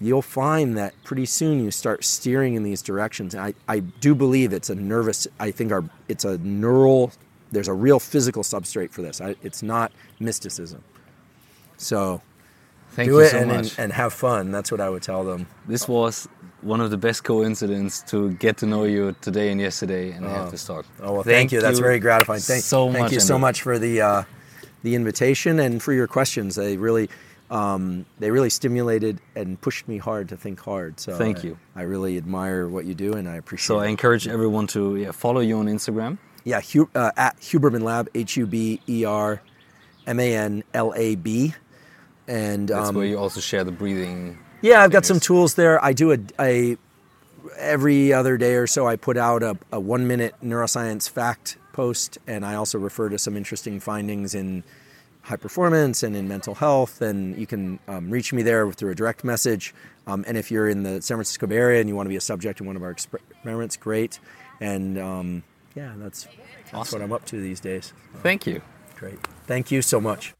you'll find that pretty soon you start steering in these directions. And I, I do believe it's a nervous, I think our, it's a neural, there's a real physical substrate for this. I, it's not mysticism. So Thank do you it so and, much. and, and have fun. That's what I would tell them. this was one of the best coincidences to get to know you today and yesterday and have Oh. this talk. Oh, well, thank, you. That's very gratifying. Thank, so thank much. you so much for the, uh, the invitation and for your questions. They really, um, they really stimulated and pushed me hard to think hard. So Thank I- you. I really admire what you do and I appreciate So it. I encourage everyone to yeah, follow you on Instagram. Yeah, Hu- uh, at Huberman Lab, H U B E R M A N L A B. And That's um, where you also share the breathing. yeah, I've got some tools there. I do a, a every other day or so. I put out a, a one minute neuroscience fact post, and I also refer to some interesting findings in high performance and in mental health. And you can um, reach me there through a direct message. Um, and if you're in the San Francisco Bay Area and you want to be a subject in one of our experiments, great. And um, yeah, that's that's Awesome. what I'm up to these days. Thank you. Great. Thank you so much.